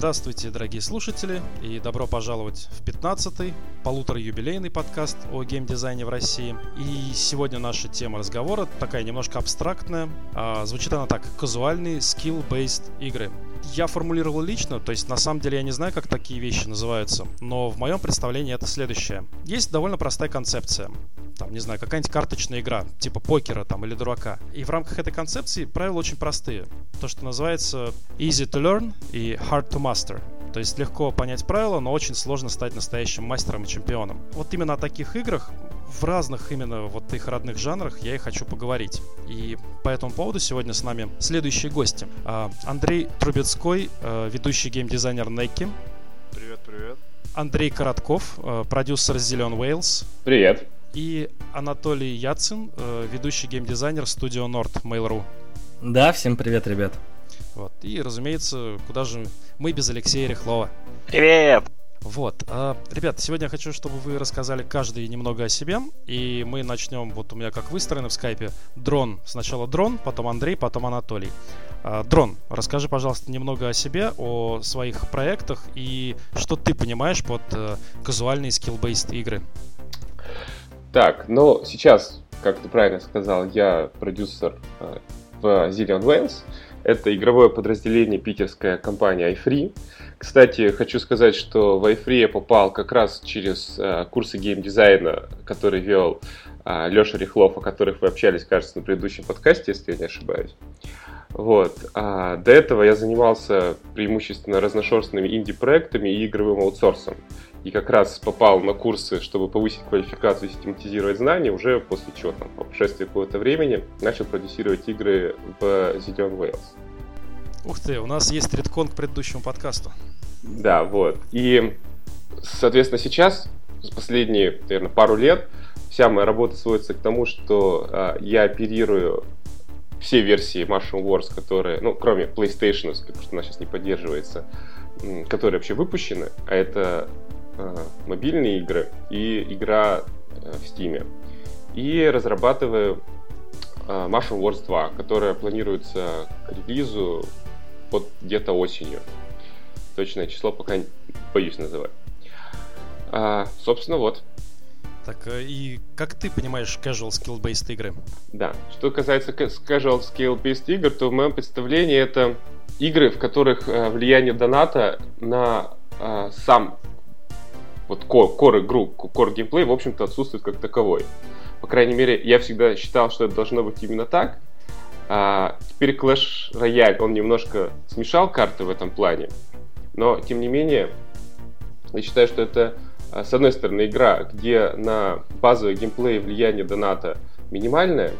Здравствуйте, дорогие слушатели, и добро пожаловать в 15-й полутора-юбилейный подкаст о геймдизайне в России. И сегодня наша тема разговора такая немножко абстрактная. А, звучит она так. Казуальные skill-based игры. Я формулировал лично, то есть на самом деле я не знаю, как такие вещи называются, но в моем представлении это следующее. Есть довольно простая концепция там, не знаю, какая-нибудь карточная игра, типа покера там или дурака. И в рамках этой концепции правила очень простые. То, что называется easy to learn и hard to master. То есть легко понять правила, но очень сложно стать настоящим мастером и чемпионом. Вот именно о таких играх в разных именно вот их родных жанрах я и хочу поговорить. И по этому поводу сегодня с нами следующие гости. А, Андрей Трубецкой, э, ведущий геймдизайнер Неки. Привет, привет. Андрей Коротков, э, продюсер Zillion Wales. Привет и Анатолий Яцин, э, ведущий геймдизайнер студио Nord Mail.ru. Да, всем привет, ребят. Вот. И, разумеется, куда же мы без Алексея Рехлова. Привет! Вот. А, ребят, сегодня я хочу, чтобы вы рассказали каждый немного о себе. И мы начнем, вот у меня как выстроено в скайпе, дрон. Сначала дрон, потом Андрей, потом Анатолий. А, дрон, расскажи, пожалуйста, немного о себе, о своих проектах и что ты понимаешь под э, казуальные skill-based игры. Так, ну сейчас, как ты правильно сказал, я продюсер э, в Zillion Wales. Это игровое подразделение питерская компания iFree. Кстати, хочу сказать, что в iFree я попал как раз через э, курсы геймдизайна, который вел э, Леша Рехлов, о которых вы общались, кажется, на предыдущем подкасте, если я не ошибаюсь. Вот. А до этого я занимался преимущественно разношерстными инди-проектами и игровым аутсорсом и как раз попал на курсы, чтобы повысить квалификацию и систематизировать знания, уже после чего там, по прошествии какого-то времени, начал продюсировать игры в Zillion Wales. Ух ты, у нас есть редкон к предыдущему подкасту. Да, вот. И, соответственно, сейчас, последние, наверное, пару лет, вся моя работа сводится к тому, что э, я оперирую все версии Martial Wars, которые, ну, кроме PlayStation, потому что она сейчас не поддерживается, которые вообще выпущены, а это мобильные игры и игра э, в Steam. И разрабатываю э, Martial Wars 2, которая планируется к релизу вот где-то осенью. Точное число пока боюсь называть. А, собственно, вот. Так, и как ты понимаешь casual skill-based игры? Да, что касается casual skill-based игр, то в моем представлении это игры, в которых влияние доната на сам вот core, core игру, core геймплей, в общем-то, отсутствует как таковой. По крайней мере, я всегда считал, что это должно быть именно так. А, теперь Clash Royale, он немножко смешал карты в этом плане. Но, тем не менее, я считаю, что это, а, с одной стороны, игра, где на базовый геймплей влияние доната минимальное,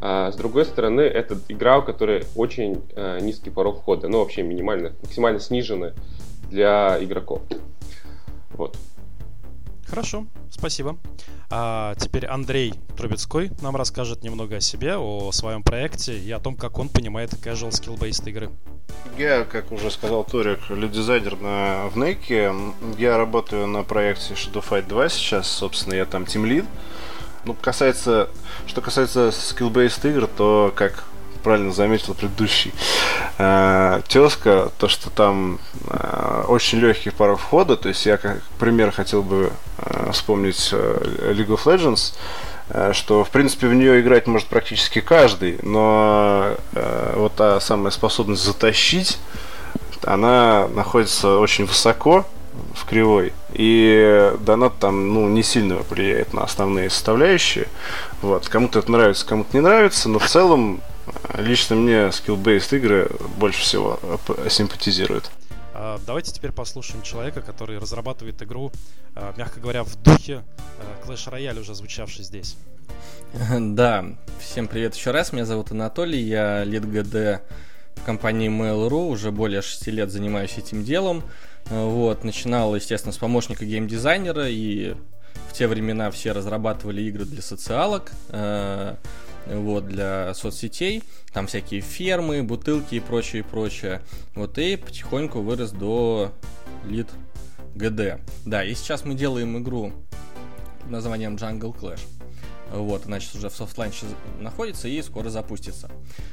а с другой стороны, это игра, у которой очень э, низкий порог входа, ну вообще минимально, максимально снижены для игроков. Вот. Хорошо, спасибо. А теперь Андрей Трубецкой нам расскажет немного о себе, о своем проекте и о том, как он понимает casual skill-based игры. Я, как уже сказал Торик, лид-дизайнер на в Неке. Я работаю на проекте Shadow Fight 2 сейчас, собственно, я там тим лид. Ну, касается, что касается skill-based игр, то, как правильно заметил предыдущий э, тезка, то, что там э, очень легкий порог входа, то есть я как пример хотел бы э, вспомнить э, League of Legends, э, что, в принципе, в нее играть может практически каждый, но э, вот та самая способность затащить, она находится очень высоко, в кривой. И донат там, ну, не сильно влияет на основные составляющие. Вот. Кому-то это нравится, кому-то не нравится, но в целом Лично мне skill-based игры больше всего симпатизируют. А, давайте теперь послушаем человека, который разрабатывает игру, а, мягко говоря, в духе а, Clash Royale, уже звучавший здесь. Да, всем привет еще раз. Меня зовут Анатолий, я лид ГД в компании Mail.ru, уже более 6 лет занимаюсь этим делом. Вот, начинал, естественно, с помощника геймдизайнера, и в те времена все разрабатывали игры для социалок вот, для соцсетей, там всякие фермы, бутылки и прочее, и прочее. Вот, и потихоньку вырос до лид ГД. Да, и сейчас мы делаем игру под названием Jungle Clash. Вот, она сейчас уже в софтланче находится и скоро запустится.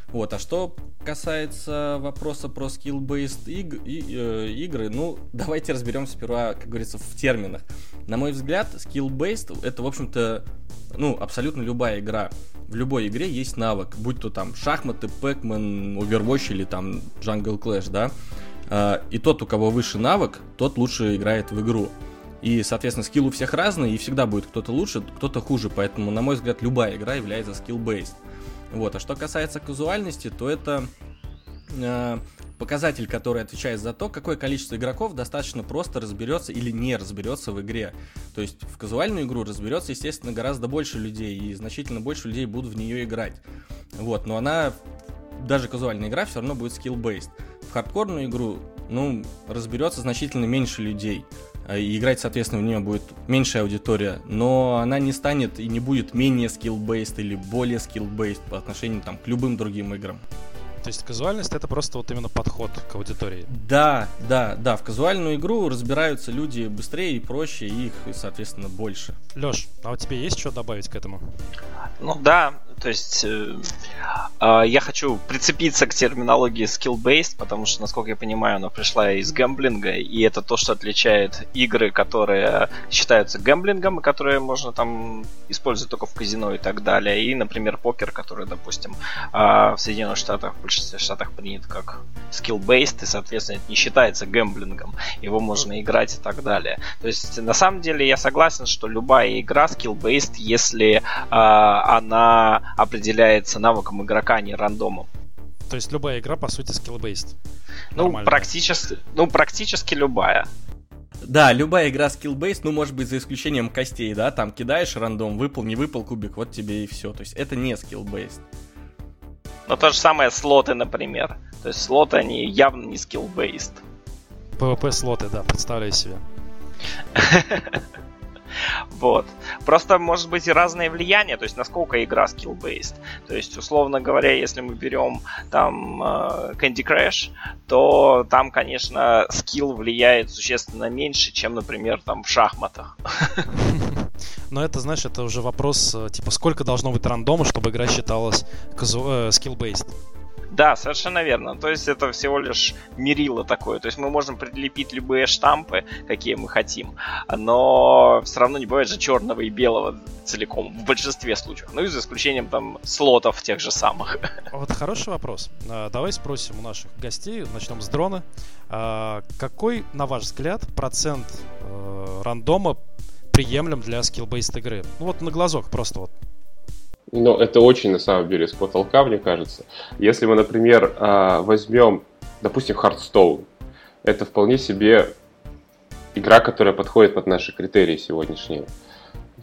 Вот, а что касается вопроса про skill-based иг- и, э, игры, ну, давайте разберемся сперва, как говорится, в терминах. На мой взгляд, skill-based это, в общем-то, ну, абсолютно любая игра. В любой игре есть навык, будь то там шахматы, Pac-Man, Overwatch или там Jungle Clash, да. А, и тот, у кого выше навык, тот лучше играет в игру. И, соответственно, скилл у всех разный, и всегда будет кто-то лучше, кто-то хуже. Поэтому, на мой взгляд, любая игра является skill-based. Вот. А что касается казуальности, то это э, показатель, который отвечает за то, какое количество игроков достаточно просто разберется или не разберется в игре. То есть в казуальную игру разберется, естественно, гораздо больше людей, и значительно больше людей будут в нее играть. Вот, но она, даже казуальная игра, все равно будет skill-based. В хардкорную игру, ну, разберется значительно меньше людей. Э, и играть, соответственно, в нее будет меньшая аудитория, но она не станет и не будет менее skill-based или более skill-based по отношению там, к любым другим играм. То есть казуальность это просто вот именно подход к аудитории. Да, да, да. В казуальную игру разбираются люди быстрее и проще, и их, соответственно, больше. Леш, а у тебя есть что добавить к этому? Ну да, то есть э, э, я хочу прицепиться к терминологии skill-based, потому что, насколько я понимаю, она пришла из гэмблинга, и это то, что отличает игры, которые считаются гэмблингом, и которые можно там использовать только в казино и так далее, и, например, покер, который, допустим, э, в Соединенных Штатах, в большинстве штатах принят как skill-based, и, соответственно, это не считается гэмблингом, его можно играть и так далее. То есть, на самом деле, я согласен, что любая игра skill-based, если э, она определяется навыком игрока, а не рандомом. То есть любая игра, по сути, skill-based. Ну, практически, ну, практически любая. Да, любая игра skill-based, ну, может быть, за исключением костей, да, там кидаешь рандом, выпал, не выпал кубик, вот тебе и все. То есть это не skill-based. Ну, то же самое слоты, например. То есть слоты, они явно не skill-based. PvP слоты, да, представляю себе. Вот. Просто может быть и разное влияние, то есть насколько игра skill-based. То есть, условно говоря, если мы берем там э, Candy Crush, то там, конечно, скилл влияет существенно меньше, чем, например, там в шахматах. Но это, знаешь, это уже вопрос, э, типа, сколько должно быть рандома, чтобы игра считалась э, skill-based. Да, совершенно верно. То есть это всего лишь мерило такое. То есть мы можем прилепить любые штампы, какие мы хотим, но все равно не бывает же черного и белого целиком в большинстве случаев. Ну и за исключением там слотов тех же самых. Вот хороший вопрос. А, давай спросим у наших гостей, начнем с дрона. А, какой, на ваш взгляд, процент э, рандома приемлем для skill-based игры? Ну вот на глазок просто вот но это очень, на самом деле, с потолка, мне кажется. Если мы, например, а, возьмем, допустим, Hearthstone, это вполне себе игра, которая подходит под наши критерии сегодняшние,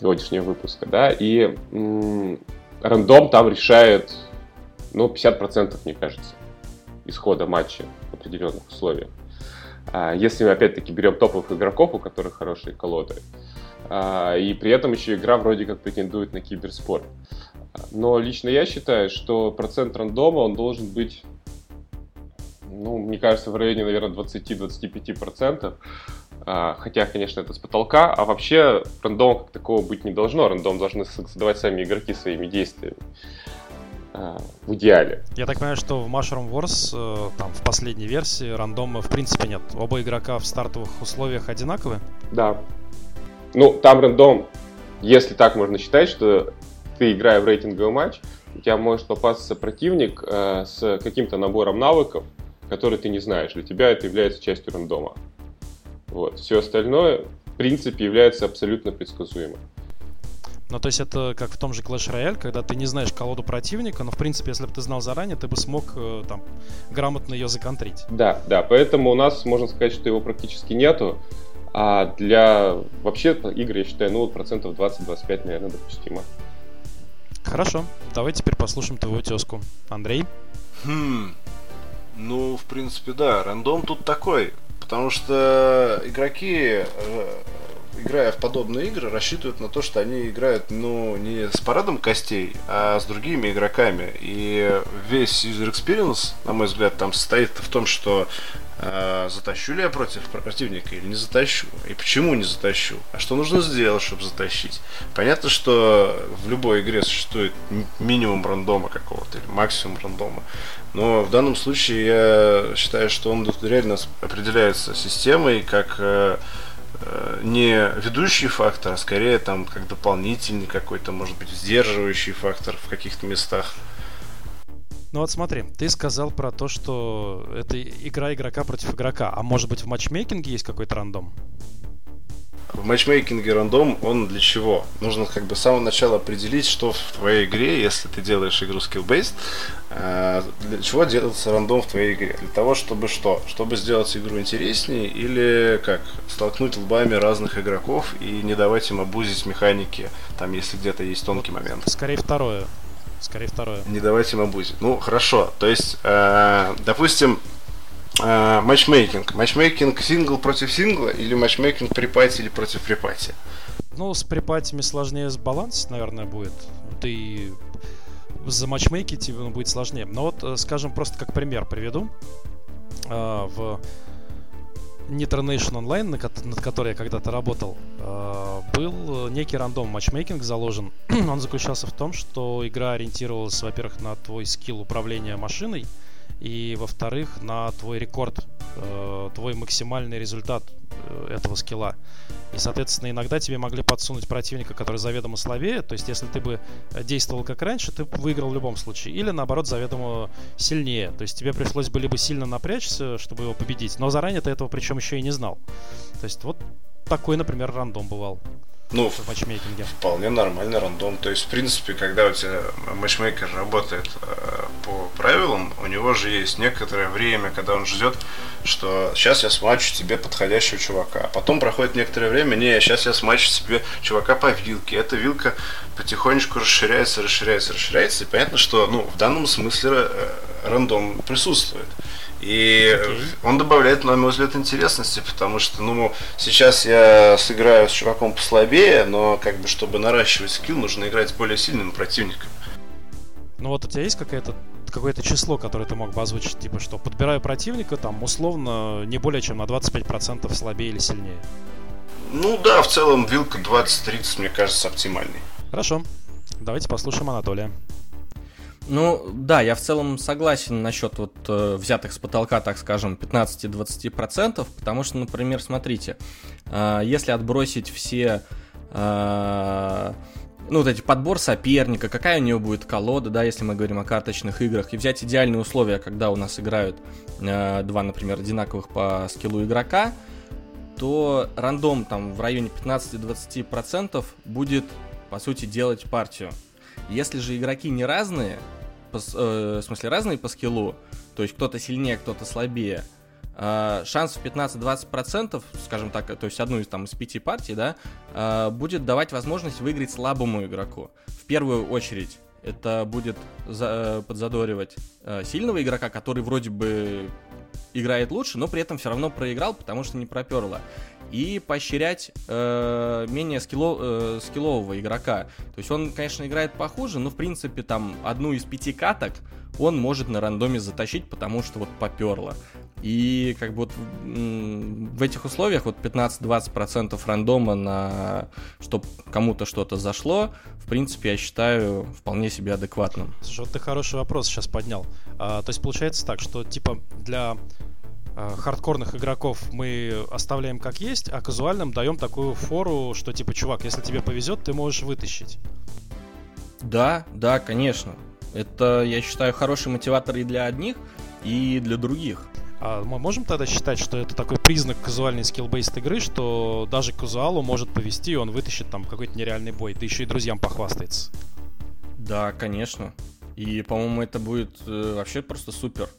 сегодняшнего выпуска, да, и м- рандом там решает, ну, 50%, мне кажется, исхода матча в определенных условиях. А если мы, опять-таки, берем топовых игроков, у которых хорошие колоды, и при этом еще игра вроде как претендует на киберспорт. Но лично я считаю, что процент рандома, он должен быть, ну, мне кажется, в районе, наверное, 20-25%. А, хотя, конечно, это с потолка, а вообще рандома как такого быть не должно. Рандом должны создавать сами игроки своими действиями а, в идеале. Я так понимаю, что в Mushroom Wars, э, там, в последней версии, рандома в принципе нет. Оба игрока в стартовых условиях одинаковые? Да. Ну, там рандом, если так можно считать, что ты, играя в рейтинговый матч, у тебя может попасться противник э, с каким-то набором навыков, который ты не знаешь. Для тебя это является частью рандома. Вот. Все остальное, в принципе, является абсолютно предсказуемым. Ну, то есть это как в том же Clash Royale, когда ты не знаешь колоду противника, но, в принципе, если бы ты знал заранее, ты бы смог э, там грамотно ее законтрить. Да, да, поэтому у нас, можно сказать, что его практически нету. А для вообще игры, я считаю, ну, процентов 20-25, наверное, допустимо. Хорошо, давай теперь послушаем твою тезку. Андрей? Хм, ну, в принципе, да, рандом тут такой. Потому что игроки, э, играя в подобные игры, рассчитывают на то, что они играют, ну, не с парадом костей, а с другими игроками. И весь user experience, на мой взгляд, там состоит в том, что э, затащу ли я против противника или не затащу, и почему не затащу, а что нужно сделать, чтобы затащить. Понятно, что в любой игре существует минимум рандома какого-то или максимум рандома, но в данном случае я считаю, что он реально определяется системой как э, не ведущий фактор, а скорее там как дополнительный какой-то, может быть, сдерживающий фактор в каких-то местах. Ну вот смотри, ты сказал про то, что это игра игрока против игрока. А может быть в матчмейкинге есть какой-то рандом? В матчмейкинге рандом, он для чего? Нужно как бы с самого начала определить, что в твоей игре, если ты делаешь игру skill-based, э, для чего делается рандом в твоей игре? Для того, чтобы что? Чтобы сделать игру интереснее или как? Столкнуть лбами разных игроков и не давать им обузить механики, там, если где-то есть тонкий момент. Скорее второе. Скорее второе. Не давать им обузить. Ну, хорошо. То есть, э, допустим, э, матчмейкинг. Матчмейкинг сингл против сингла или матчмейкинг при пати или против при пати? Ну, с припатями сложнее с баланс, наверное, будет. Ты за матчмейки тебе ну, будет сложнее. Но вот, э, скажем, просто как пример приведу. Э, в Nitro Nation Online, над которой я когда-то работал, э, был некий рандом матчмейкинг заложен. Он заключался в том, что игра ориентировалась, во-первых, на твой скилл управления машиной, и, во-вторых, на твой рекорд, э, твой максимальный результат э, этого скилла. И, соответственно, иногда тебе могли подсунуть противника, который заведомо слабее. То есть, если ты бы действовал как раньше, ты выиграл в любом случае. Или, наоборот, заведомо сильнее. То есть, тебе пришлось бы либо сильно напрячься, чтобы его победить, но заранее ты этого причем еще и не знал. То есть, вот такой, например, рандом бывал. Ну, в матчмейкинге. Вполне нормальный рандом. То есть, в принципе, когда у тебя матчмейкер работает э, по правилам, у него же есть некоторое время, когда он ждет, что сейчас я смачу тебе подходящего чувака. А потом проходит некоторое время, не, сейчас я смачу тебе чувака по вилке. Эта вилка потихонечку расширяется, расширяется, расширяется. И понятно, что ну, в данном смысле э, рандом присутствует. И okay. он добавляет, на мой взгляд, интересности, потому что, ну, сейчас я сыграю с чуваком послабее, но, как бы, чтобы наращивать скилл, нужно играть с более сильным противником. Ну вот у тебя есть какое-то какое-то число, которое ты мог бы озвучить, типа что подбираю противника, там, условно, не более чем на 25% слабее или сильнее? Ну да, в целом вилка 20-30, мне кажется, оптимальный. Хорошо. Давайте послушаем Анатолия. Ну, да, я в целом согласен насчет вот э, взятых с потолка, так скажем, 15-20%, потому что, например, смотрите, э, если отбросить все, э, ну, вот эти подбор соперника, какая у него будет колода, да, если мы говорим о карточных играх, и взять идеальные условия, когда у нас играют э, два, например, одинаковых по скиллу игрока, то рандом там в районе 15-20% будет, по сути, делать партию. Если же игроки не разные, по, э, в смысле разные по скиллу, то есть кто-то сильнее, кто-то слабее, шанс в 15-20%, скажем так, то есть одну из, там, из пяти партий, да, э, будет давать возможность выиграть слабому игроку. В первую очередь это будет за, э, подзадоривать э, сильного игрока, который вроде бы играет лучше, но при этом все равно проиграл, потому что не проперло. И поощрять э, менее скилло, э, скиллового игрока. То есть он, конечно, играет похуже, но в принципе там одну из пяти каток он может на рандоме затащить, потому что вот поперло. И как бы вот в этих условиях вот 15-20% рандома на чтобы кому-то что-то зашло, в принципе, я считаю вполне себе адекватным. Слушай, вот ты хороший вопрос сейчас поднял. А, то есть получается так, что типа для хардкорных игроков мы оставляем как есть, а казуальным даем такую фору, что типа, чувак, если тебе повезет, ты можешь вытащить. Да, да, конечно. Это, я считаю, хороший мотиватор и для одних, и для других. А мы можем тогда считать, что это такой признак казуальной скилл-бейст игры, что даже казуалу может повести, и он вытащит там какой-то нереальный бой, да еще и друзьям похвастается. Да, конечно. И, по-моему, это будет э, вообще просто супер.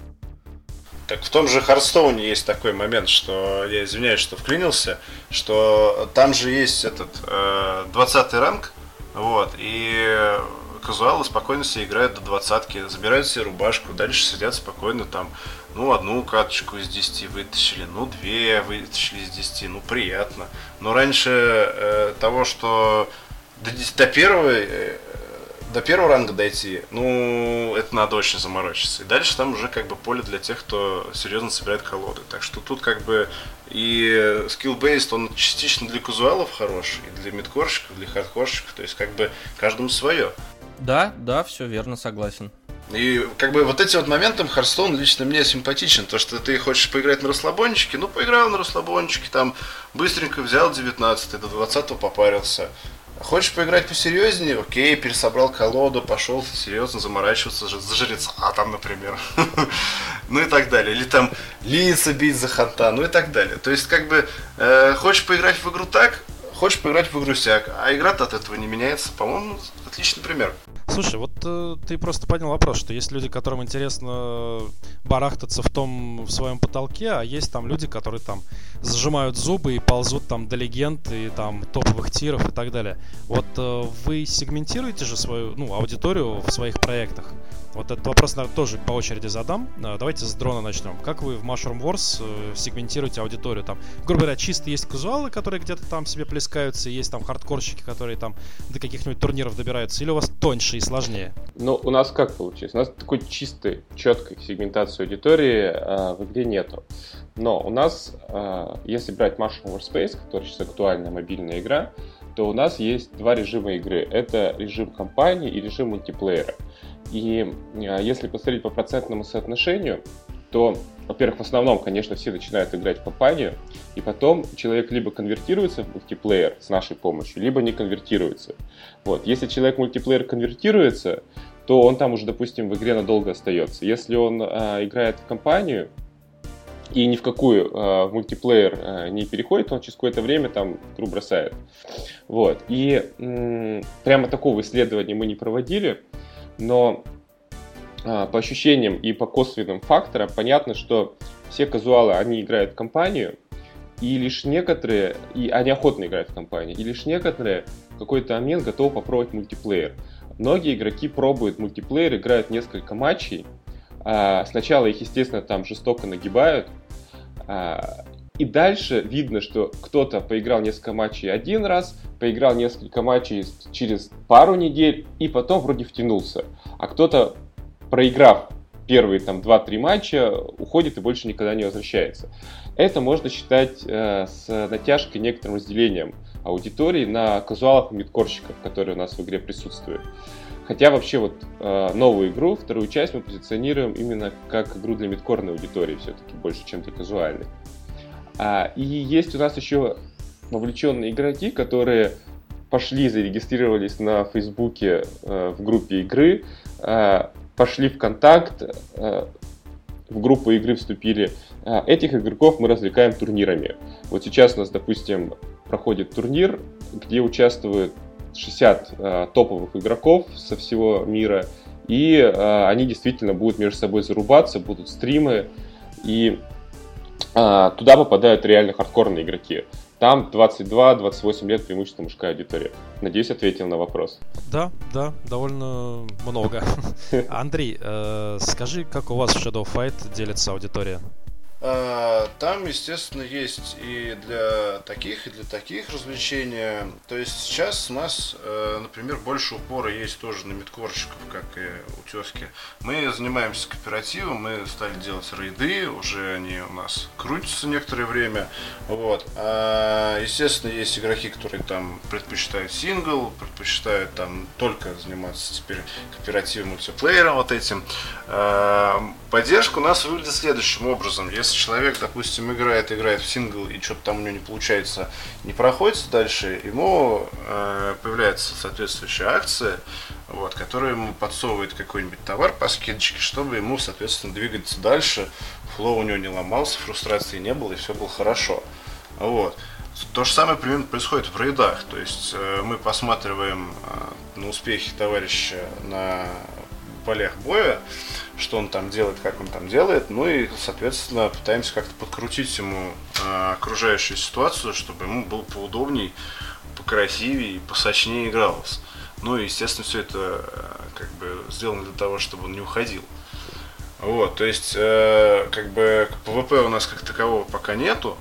Так в том же Хардстоуне есть такой момент, что я извиняюсь, что вклинился, что там же есть этот э, 20 ранг, вот, и казуалы спокойно себе играют до двадцатки, забирают себе рубашку, дальше сидят спокойно там ну, одну каточку из 10 вытащили, ну, две вытащили из 10, ну, приятно. Но раньше э, того, что до, до первой э, до первого ранга дойти, ну, это надо очень заморочиться. И дальше там уже как бы поле для тех, кто серьезно собирает колоды. Так что тут как бы и skill-based, он частично для казуалов хороший, и для мидкорщиков, для хардкорщиков, то есть как бы каждому свое. Да, да, все верно, согласен. И как бы вот этим вот моментом Харстоун лично мне симпатичен. То, что ты хочешь поиграть на расслабончике, ну поиграл на расслабончике, там быстренько взял 19 до 20 попарился. Хочешь поиграть посерьезнее? Окей, пересобрал колоду, пошел серьезно заморачиваться за жреца, а там, например. ну и так далее. Или там лица бить за ханта, ну и так далее. То есть, как бы, э, хочешь поиграть в игру так, хочешь поиграть в игру сяк, а игра-то от этого не меняется. По-моему, отличный пример. Слушай, вот э, ты просто поднял вопрос, что есть люди, которым интересно барахтаться в том в своем потолке, а есть там люди, которые там зажимают зубы и ползут там до легенд и там топовых тиров и так далее. Вот э, вы сегментируете же свою ну, аудиторию в своих проектах? Вот этот вопрос, наверное, тоже по очереди задам. Э, давайте с дрона начнем. Как вы в Mushroom Wars э, сегментируете аудиторию? Там, грубо говоря, чисто есть казуалы, которые где-то там себе плескаются, есть там хардкорщики, которые там до каких-нибудь турниров добираются, или у вас тоньше и сложнее? Ну, у нас как получилось? У нас такой чистой, четкой сегментации аудитории э, в игре нету. Но у нас, э, если брать Mushroom Wars Space, который сейчас актуальная мобильная игра, то у нас есть два режима игры. Это режим компании и режим мультиплеера. И а, если посмотреть по процентному соотношению, то, во-первых, в основном, конечно, все начинают играть в компанию, и потом человек либо конвертируется в мультиплеер с нашей помощью, либо не конвертируется. Вот. Если человек мультиплеер конвертируется, то он там уже, допустим, в игре надолго остается. Если он а, играет в компанию и ни в какую а, в мультиплеер а, не переходит, он через какое-то время там игру бросает. Вот. И м- прямо такого исследования мы не проводили, но а, по ощущениям и по косвенным факторам понятно, что все казуалы, они играют в компанию, и лишь некоторые, и они охотно играют в компании, и лишь некоторые в какой-то момент готовы попробовать мультиплеер. Многие игроки пробуют мультиплеер, играют несколько матчей, а, сначала их, естественно, там жестоко нагибают, а, и дальше видно, что кто-то поиграл несколько матчей один раз, поиграл несколько матчей через пару недель и потом вроде втянулся. А кто-то, проиграв первые там 2-3 матча, уходит и больше никогда не возвращается. Это можно считать э, с натяжкой некоторым разделением аудитории на казуалов и мидкорщиков, которые у нас в игре присутствуют. Хотя вообще вот э, новую игру, вторую часть мы позиционируем именно как игру для мидкорной аудитории все-таки, больше, чем для казуальной. А, и есть у нас еще вовлеченные игроки, которые пошли, зарегистрировались на Фейсбуке э, в группе игры, э, пошли в контакт, э, в группу игры вступили. Э, этих игроков мы развлекаем турнирами. Вот сейчас у нас, допустим, проходит турнир, где участвуют 60 э, топовых игроков со всего мира, и э, они действительно будут между собой зарубаться, будут стримы, и туда попадают реально хардкорные игроки. Там 22-28 лет преимущественно мужская аудитория. Надеюсь, ответил на вопрос. Да, да, довольно много. Андрей, э, скажи, как у вас в Shadow Fight делится аудитория? А, там, естественно, есть и для таких, и для таких развлечения. То есть сейчас у нас, э, например, больше упора есть тоже на мидкорщиков, как и у тезки. Мы занимаемся кооперативом, мы стали делать рейды, уже они у нас крутятся некоторое время. Вот. А, естественно, есть игроки, которые там предпочитают сингл, предпочитают там только заниматься теперь кооперативом, мультиплеером вот этим. А, поддержка у нас выглядит следующим образом. Если если человек, допустим, играет, играет в сингл и что-то там у него не получается, не проходит дальше, ему э, появляется соответствующая акция, вот, которая ему подсовывает какой-нибудь товар по скидочке, чтобы ему, соответственно, двигаться дальше, флоу у него не ломался, фрустрации не было и все было хорошо. Вот. То же самое примерно происходит в рейдах. То есть э, мы посматриваем э, на успехи товарища на полях боя, что он там делает, как он там делает, ну и, соответственно, пытаемся как-то подкрутить ему э, окружающую ситуацию, чтобы ему было поудобней, покрасивее посочнее игралось. Ну и, естественно, все это э, как бы сделано для того, чтобы он не уходил. Вот, то есть, э, как бы PvP у нас как такового пока нету.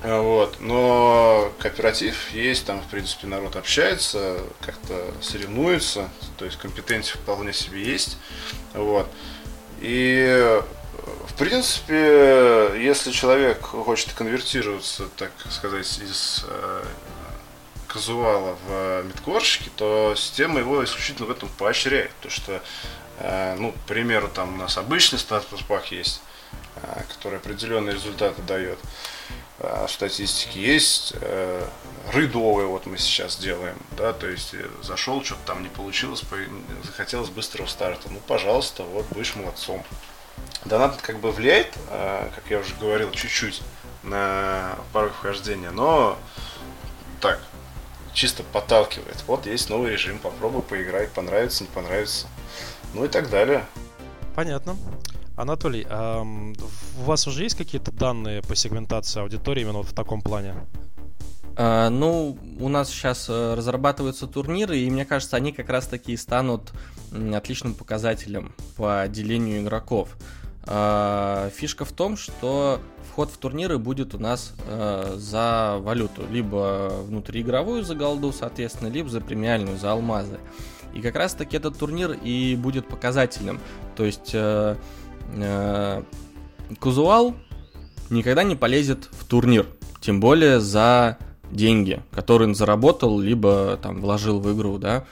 Э, вот, но кооператив есть, там, в принципе, народ общается, как-то соревнуется, то есть компетенции вполне себе есть. Вот. И в принципе, если человек хочет конвертироваться, так сказать, из э, казуала в медкорщики, то система его исключительно в этом поощряет. То что, э, ну, к примеру, там у нас обычный статус пак есть, э, который определенные результаты дает. А в статистике есть э, рыдовые, вот мы сейчас делаем, да, то есть э, зашел, что-то там не получилось, захотелось быстрого старта, ну, пожалуйста, вот будешь молодцом. Донат как бы влияет, э, как я уже говорил, чуть-чуть на порог вхождения, но так, чисто подталкивает. Вот есть новый режим, попробуй, поиграй, понравится, не понравится. Ну и так далее. Понятно. Анатолий, а у вас уже есть какие-то данные по сегментации аудитории именно вот в таком плане? А, ну, у нас сейчас э, разрабатываются турниры, и мне кажется, они как раз таки станут отличным показателем по делению игроков. А, фишка в том, что вход в турниры будет у нас э, за валюту, либо внутриигровую за голду, соответственно, либо за премиальную, за алмазы. И как раз таки этот турнир и будет показательным. То есть э, э, казуал никогда не полезет в турнир, тем более за деньги, которые он заработал, либо там вложил в игру, да.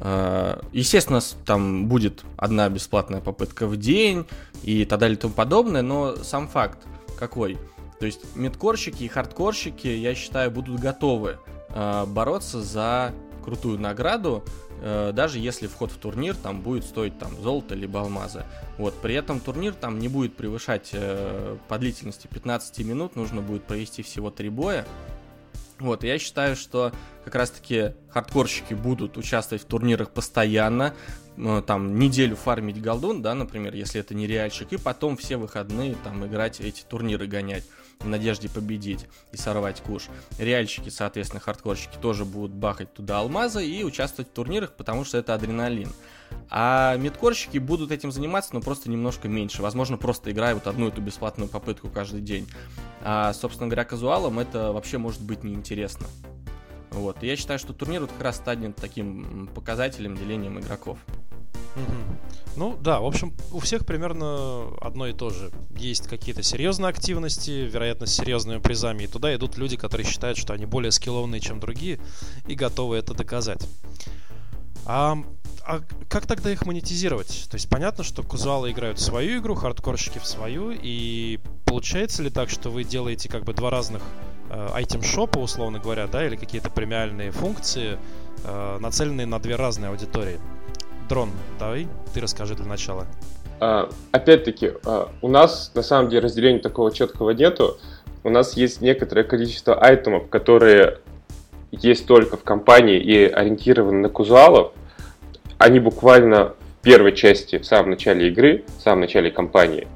Э, естественно, там будет одна бесплатная попытка в день и так далее и тому подобное, но сам факт какой? То есть медкорщики и хардкорщики, я считаю, будут готовы э, бороться за крутую награду, даже если вход в турнир там будет стоить там золото либо алмазы. Вот, при этом турнир там не будет превышать э, по длительности 15 минут, нужно будет провести всего 3 боя. Вот, я считаю, что как раз-таки хардкорщики будут участвовать в турнирах постоянно, э, там, неделю фармить голдун, да, например, если это не реальщик, и потом все выходные там играть эти турниры гонять в надежде победить и сорвать куш. Реальщики, соответственно, хардкорщики тоже будут бахать туда алмазы и участвовать в турнирах, потому что это адреналин. А медкорщики будут этим заниматься, но просто немножко меньше. Возможно, просто играют одну эту бесплатную попытку каждый день. А, собственно говоря, казуалам это вообще может быть неинтересно. Вот. И я считаю, что турнир вот как раз станет таким показателем делением игроков. Ну да, в общем, у всех примерно одно и то же. Есть какие-то серьезные активности, вероятно, с серьезными призами, и туда идут люди, которые считают, что они более скиллованные, чем другие, и готовы это доказать. А, а как тогда их монетизировать? То есть понятно, что кузуалы играют в свою игру, хардкорщики в свою, и получается ли так, что вы делаете как бы два разных айтем-шопа, условно говоря, да, или какие-то премиальные функции, э, нацеленные на две разные аудитории? Дрон, давай, ты расскажи для начала. А, опять-таки, а, у нас на самом деле разделения такого четкого нету. У нас есть некоторое количество айтемов, которые есть только в компании и ориентированы на казуалов. Они буквально в первой части, в самом начале игры, в самом начале кампании.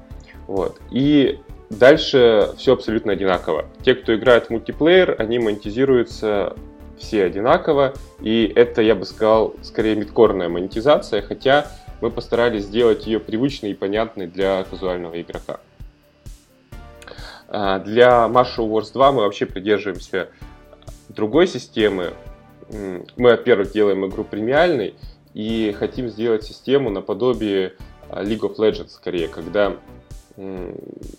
Вот. И дальше все абсолютно одинаково. Те, кто играет в мультиплеер, они монетизируются все одинаково, и это, я бы сказал, скорее мидкорная монетизация, хотя мы постарались сделать ее привычной и понятной для казуального игрока. А, для Marshall Wars 2 мы вообще придерживаемся другой системы. Мы, во-первых, делаем игру премиальной и хотим сделать систему наподобие а, League of Legends скорее, когда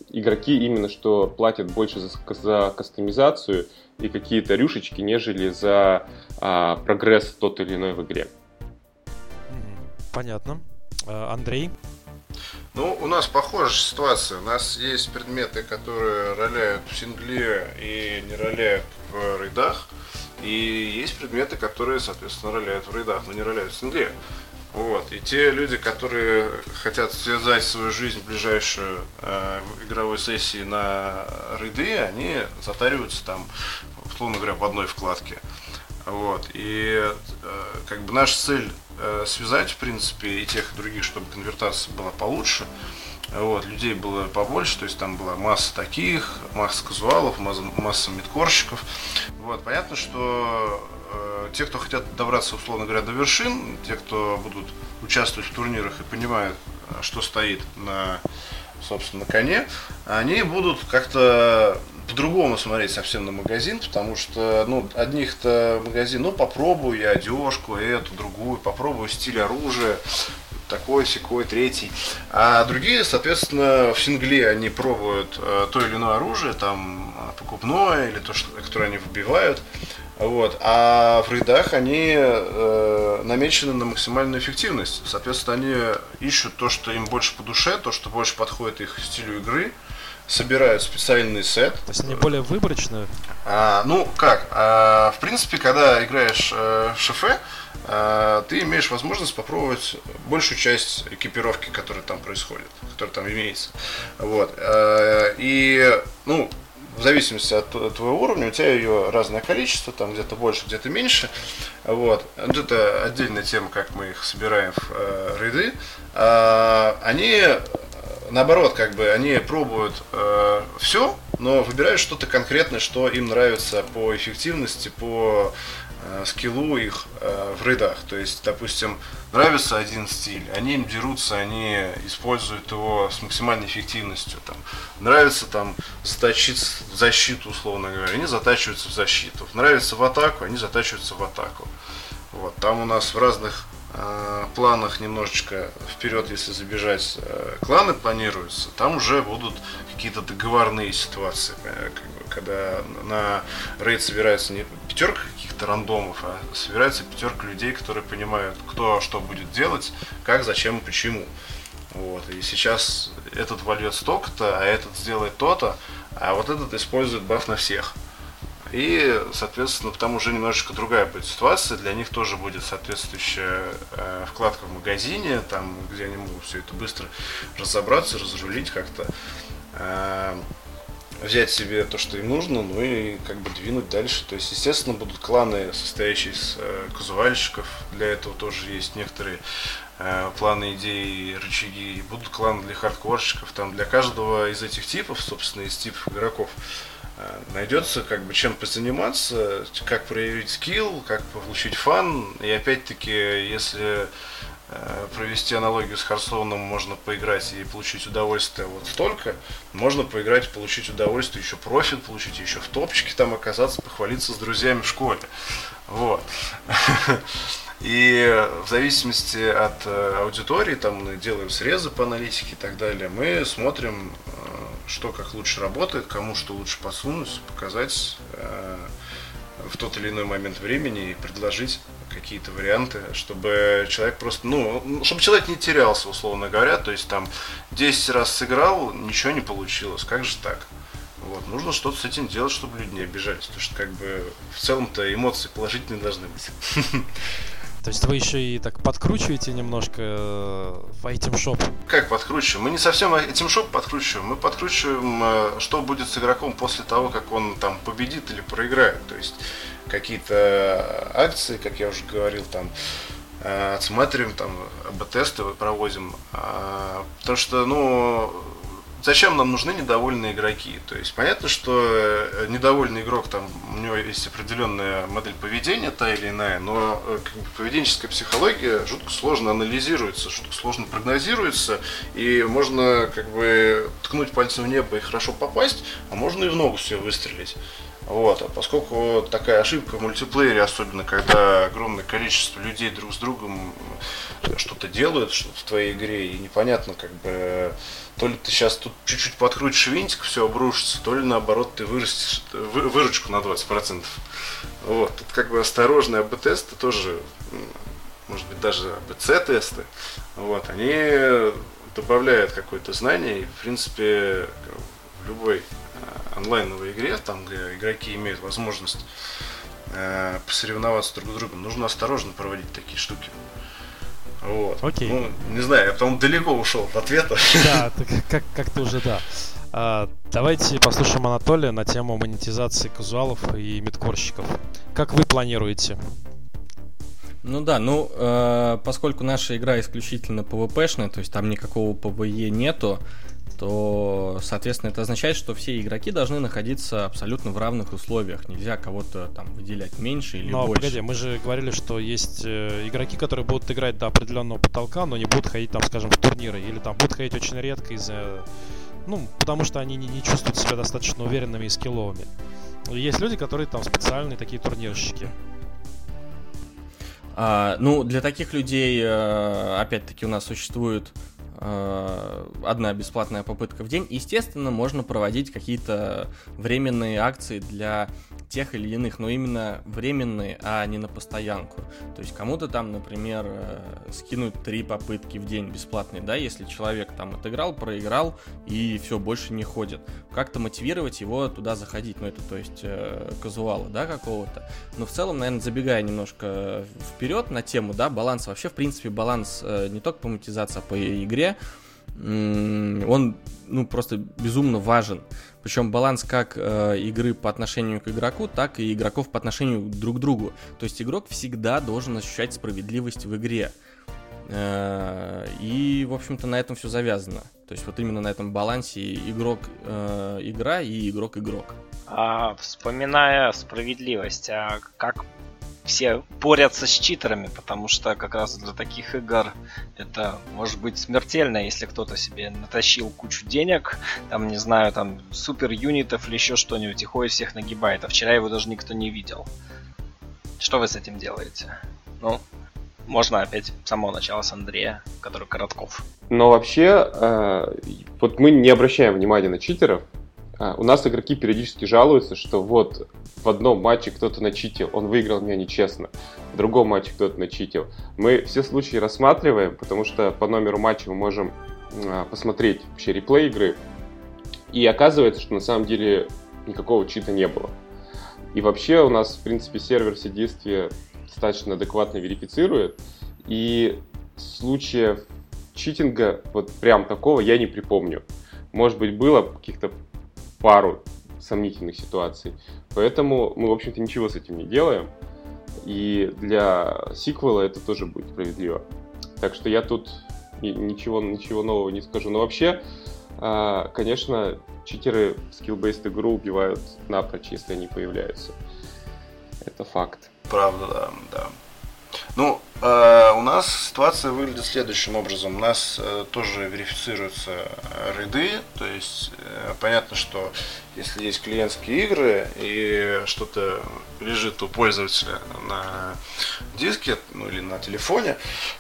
игроки именно что платят больше за, за кастомизацию и какие-то рюшечки, нежели за а, прогресс тот или иной в игре. Понятно. А, Андрей? Ну, у нас похожая ситуация. У нас есть предметы, которые роляют в сингле и не роляют в рейдах. И есть предметы, которые, соответственно, роляют в рейдах, но не роляют в сингле. Вот. И те люди, которые хотят связать свою жизнь в ближайшую э, игровой сессии на рейды, они затариваются там, условно говоря, в одной вкладке. Вот. И э, как бы наша цель э, связать, в принципе, и тех, и других, чтобы конвертация была получше. Вот, людей было побольше, то есть там была масса таких, масса казуалов, масса, масса мидкорщиков. Вот, понятно, что те, кто хотят добраться, условно говоря, до вершин, те, кто будут участвовать в турнирах и понимают, что стоит на, собственно, коне, они будут как-то по-другому смотреть совсем на магазин, потому что, ну, одних-то магазин, ну, попробую я одежку, эту, другую, попробую стиль оружия, такой, секой, третий. А другие, соответственно, в сингле они пробуют э, то или иное оружие, там, покупное, или то, что, которое они выбивают. Вот. А в рейдах они э, намечены на максимальную эффективность. Соответственно, они ищут то, что им больше по душе, то, что больше подходит их стилю игры собирают специальный сет. То есть они более выборочные? А, ну, как? А, в принципе, когда играешь э, в шефе, э, ты имеешь возможность попробовать большую часть экипировки, которая там происходит, которая там имеется. Вот. Э, и, ну, в зависимости от твоего уровня, у тебя ее разное количество, там где-то больше, где-то меньше. Вот. это отдельная тема, как мы их собираем в э, рейды. А, они наоборот, как бы они пробуют э, все, но выбирают что-то конкретное, что им нравится по эффективности, по скиллу их э, в рейдах. То есть, допустим, нравится один стиль, они им дерутся, они используют его с максимальной эффективностью. Там, нравится там заточиться в защиту, условно говоря, они затачиваются в защиту. Нравится в атаку, они затачиваются в атаку. Вот, там у нас в разных Э, планах немножечко вперед, если забежать, э, кланы планируются, там уже будут какие-то договорные ситуации, э, когда на рейд собирается не пятерка каких-то рандомов, а собирается пятерка людей, которые понимают, кто что будет делать, как, зачем и почему. Вот. И сейчас этот вольет столько-то, а этот сделает то-то, а вот этот использует баф на всех. И, соответственно, там уже немножечко другая будет ситуация. Для них тоже будет соответствующая э, вкладка в магазине, там, где они могут все это быстро разобраться, разрулить как-то. Э, взять себе то, что им нужно, ну и как бы двинуть дальше. То есть, естественно, будут кланы, состоящие из э, казуальщиков. Для этого тоже есть некоторые э, планы, идеи, рычаги. Будут кланы для хардкорщиков. Там для каждого из этих типов, собственно, из типов игроков, Э, найдется как бы чем позаниматься, как проявить скилл, как получить фан. И опять-таки, если провести аналогию с Харсоном, можно поиграть и получить удовольствие вот столько, можно поиграть и получить удовольствие, еще профит получить, еще в топчике там оказаться, похвалиться с друзьями в школе. Вот. И в зависимости от э, аудитории, там мы делаем срезы по аналитике и так далее, мы смотрим что как лучше работает, кому что лучше посунуть, показать э, в тот или иной момент времени и предложить какие-то варианты, чтобы человек просто, ну, чтобы человек не терялся, условно говоря, то есть там 10 раз сыграл, ничего не получилось, как же так? Вот, нужно что-то с этим делать, чтобы люди не обижались, потому что как бы в целом-то эмоции положительные должны быть. То есть вы еще и так подкручиваете немножко э, в Item Shop? Как подкручиваем? Мы не совсем Item Shop подкручиваем, мы подкручиваем, э, что будет с игроком после того, как он там победит или проиграет. То есть какие-то акции, как я уже говорил, там э, отсматриваем, там АБ-тесты проводим. А, потому что, ну, зачем нам нужны недовольные игроки? То есть понятно, что э, недовольный игрок, там, у него есть определенная модель поведения, та или иная, но э, поведенческая психология жутко сложно анализируется, жутко сложно прогнозируется, и можно как бы ткнуть пальцем в небо и хорошо попасть, а можно и в ногу все выстрелить. Вот, а поскольку такая ошибка в мультиплеере, особенно когда огромное количество людей друг с другом что-то делают что в твоей игре, и непонятно, как бы, то ли ты сейчас тут чуть-чуть подкрутишь винтик, все обрушится, то ли наоборот ты вырастешь вы, выручку на 20%. Вот, тут как бы осторожные АБ-тесты тоже, может быть, даже АБЦ-тесты, вот, они добавляют какое-то знание, и, в принципе, в любой онлайновой игре, там, где игроки имеют возможность э, посоревноваться друг с другом, нужно осторожно проводить такие штуки. Вот. Окей. Ну, не знаю, я потом далеко ушел от ответа. Да, как, как-то уже да. А, давайте послушаем Анатолия на тему монетизации казуалов и мидкорщиков. Как вы планируете? Ну да, ну э, поскольку наша игра исключительно PvP-шная, то есть там никакого PvE нету, то, соответственно, это означает, что все игроки должны находиться абсолютно в равных условиях. Нельзя кого-то там выделять меньше или но, больше. погоди, мы же говорили, что есть э, игроки, которые будут играть до определенного потолка, но не будут ходить там, скажем, в турниры. Или там будут ходить очень редко из-за... Ну, потому что они не, не чувствуют себя достаточно уверенными и скилловыми. Есть люди, которые там специальные такие турнирщики. А, ну, для таких людей, э, опять-таки, у нас существует одна бесплатная попытка в день. Естественно, можно проводить какие-то временные акции для тех или иных, но именно временные, а не на постоянку. То есть кому-то там, например, э, скинуть три попытки в день бесплатные, да, если человек там отыграл, проиграл и все, больше не ходит. Как-то мотивировать его туда заходить, ну это то есть э, казуала, да, какого-то. Но в целом, наверное, забегая немножко вперед на тему, да, баланс, вообще, в принципе, баланс э, не только по монетизации, а по игре, он ну, просто безумно важен. Причем баланс как э, игры по отношению к игроку, так и игроков по отношению друг к другу. То есть игрок всегда должен ощущать справедливость в игре. Э, и, в общем-то, на этом все завязано. То есть вот именно на этом балансе игрок э, игра и игрок игрок. А, вспоминая справедливость, а как все борются с читерами, потому что как раз для таких игр это может быть смертельно, если кто-то себе натащил кучу денег, там, не знаю, там, супер юнитов или еще что-нибудь, и ходит всех нагибает, а вчера его даже никто не видел. Что вы с этим делаете? Ну, можно опять с самого начала с Андрея, который Коротков. Но вообще, э, вот мы не обращаем внимания на читеров, а, у нас игроки периодически жалуются, что вот в одном матче кто-то начитил, он выиграл меня нечестно, в другом матче кто-то начитил. Мы все случаи рассматриваем, потому что по номеру матча мы можем а, посмотреть вообще реплей игры, и оказывается, что на самом деле никакого чита не было. И вообще у нас, в принципе, сервер все действия достаточно адекватно верифицирует, и случаев читинга вот прям такого я не припомню. Может быть, было каких-то пару сомнительных ситуаций. Поэтому мы, в общем-то, ничего с этим не делаем. И для сиквела это тоже будет справедливо. Так что я тут ничего, ничего нового не скажу. Но вообще, а, конечно, читеры в skill-based игру убивают напрочь, если они появляются. Это факт. Правда, да, да. Ну, э, у нас ситуация выглядит следующим образом. У нас э, тоже верифицируются ряды, то есть э, понятно, что если есть клиентские игры и что-то лежит у пользователя на диске ну, или на телефоне,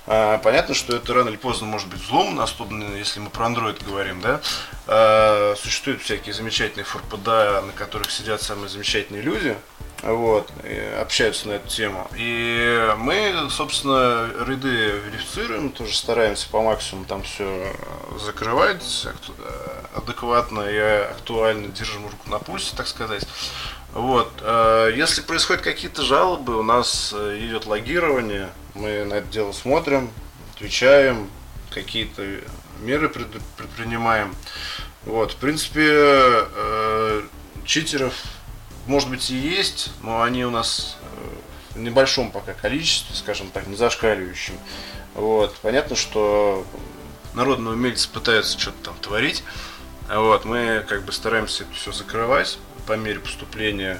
э, понятно, что это рано или поздно может быть взломано, особенно если мы про Android говорим, да. Э, существуют всякие замечательные форпода, на которых сидят самые замечательные люди, вот, общаются на эту тему. И мы, собственно, ряды верифицируем, тоже стараемся по максимуму там все закрывать адекватно и актуально, держим руку на пульсе, так сказать. Вот. Э, если происходят какие-то жалобы, у нас э, идет логирование, мы на это дело смотрим, отвечаем, какие-то меры предпринимаем. Вот, в принципе, э, читеров может быть, и есть, но они у нас э, в небольшом пока количестве, скажем так, не зашкаливающем. Вот. Понятно, что народные умельцы пытаются что-то там творить. Вот. Мы как бы стараемся это все закрывать по мере поступления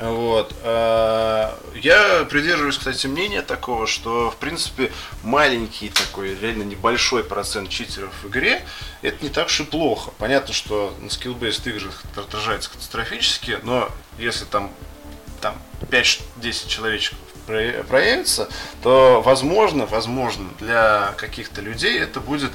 вот. А, я придерживаюсь, кстати, мнения такого, что, в принципе, маленький такой, реально небольшой процент читеров в игре, это не так уж и плохо. Понятно, что на skill-based играх отражается катастрофически, но если там, там 5-10 человечек проявится, то возможно, возможно, для каких-то людей это будет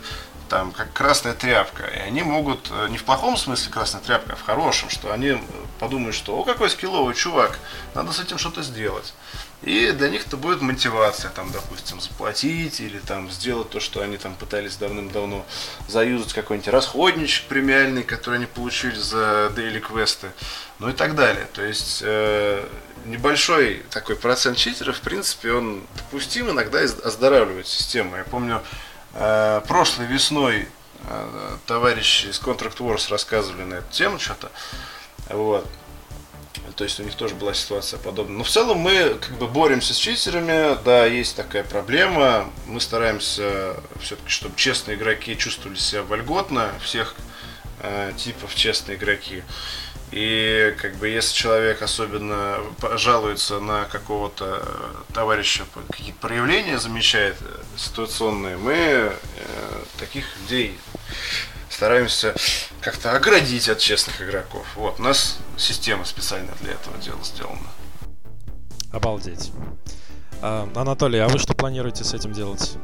там, как красная тряпка. И они могут, э, не в плохом смысле красная тряпка, а в хорошем, что они подумают, что о, какой скилловый чувак, надо с этим что-то сделать. И для них это будет мотивация, там, допустим, заплатить или там сделать то, что они там пытались давным-давно заюзать какой-нибудь расходничек премиальный, который они получили за дейли квесты, ну и так далее. То есть э, небольшой такой процент читеров, в принципе, он допустим иногда оздоравливает систему. Я помню, Э, прошлой весной э, товарищи из Contract Wars рассказывали на эту тему что-то. Вот. То есть у них тоже была ситуация подобная. Но в целом мы как бы боремся с читерами, да, есть такая проблема. Мы стараемся все-таки, чтобы честные игроки чувствовали себя вольготно, всех э, типов честные игроки. И как бы если человек особенно жалуется на какого-то товарища, какие-то проявления замечает э, ситуационные, мы э, таких людей стараемся как-то оградить от честных игроков. Вот, у нас система специально для этого дела сделана. Обалдеть. А, Анатолий, а вы что планируете с этим делать?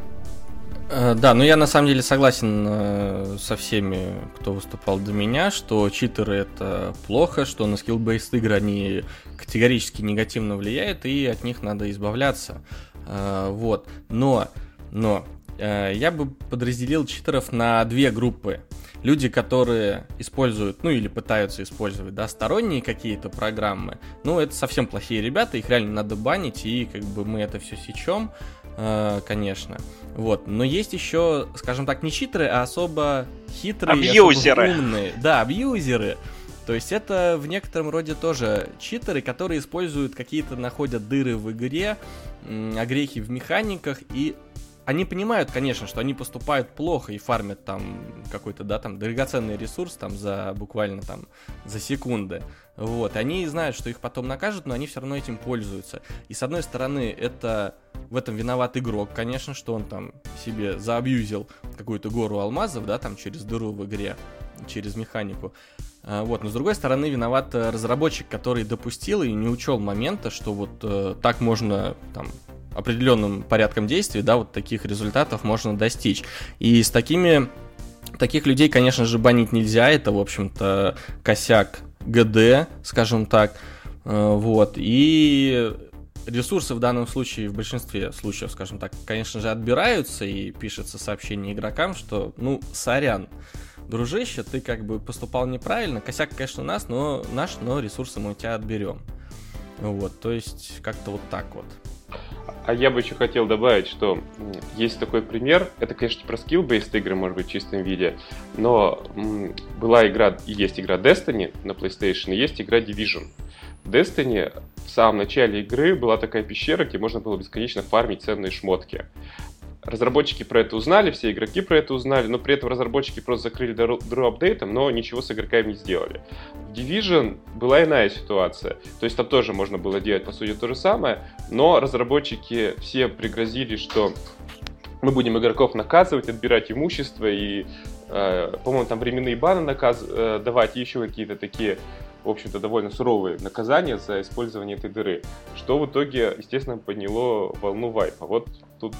Э, да, ну я на самом деле согласен э, со всеми, кто выступал до меня, что читеры это плохо, что на skill-based игры они категорически негативно влияют, и от них надо избавляться. Э, вот. Но, но я бы подразделил читеров на две группы люди, которые используют, ну или пытаются использовать, да, сторонние какие-то программы, ну это совсем плохие ребята, их реально надо банить, и как бы мы это все сечем, конечно. Вот, но есть еще, скажем так, не читеры, а особо хитрые, абьюзеры. Особо умные. Да, абьюзеры. То есть это в некотором роде тоже читеры, которые используют какие-то, находят дыры в игре, огрехи в механиках и они понимают, конечно, что они поступают плохо и фармят там какой-то, да, там драгоценный ресурс там за буквально там за секунды. Вот, они знают, что их потом накажут, но они все равно этим пользуются. И с одной стороны, это в этом виноват игрок, конечно, что он там себе заабьюзил какую-то гору алмазов, да, там через дыру в игре, через механику. А, вот, но с другой стороны виноват разработчик, который допустил и не учел момента, что вот э, так можно там определенным порядком действий, да, вот таких результатов можно достичь. И с такими, таких людей, конечно же, банить нельзя, это, в общем-то, косяк ГД, скажем так, э, вот, и ресурсы в данном случае, в большинстве случаев, скажем так, конечно же, отбираются, и пишется сообщение игрокам, что, ну, сорян, дружище, ты как бы поступал неправильно, косяк, конечно, нас, но наш, но ресурсы мы у тебя отберем. Вот, то есть как-то вот так вот. А я бы еще хотел добавить, что есть такой пример. Это, конечно, про skill-based игры, может быть, в чистом виде. Но была игра, и есть игра Destiny на PlayStation, и есть игра Division. В Destiny в самом начале игры была такая пещера, где можно было бесконечно фармить ценные шмотки разработчики про это узнали, все игроки про это узнали, но при этом разработчики просто закрыли дыру апдейтом, но ничего с игроками не сделали. В Division была иная ситуация. То есть там тоже можно было делать, по сути, то же самое, но разработчики все пригрозили, что мы будем игроков наказывать, отбирать имущество и, э, по-моему, там временные баны наказ... э, давать и еще какие-то такие в общем-то, довольно суровые наказания за использование этой дыры, что в итоге, естественно, подняло волну вайпа. Вот тут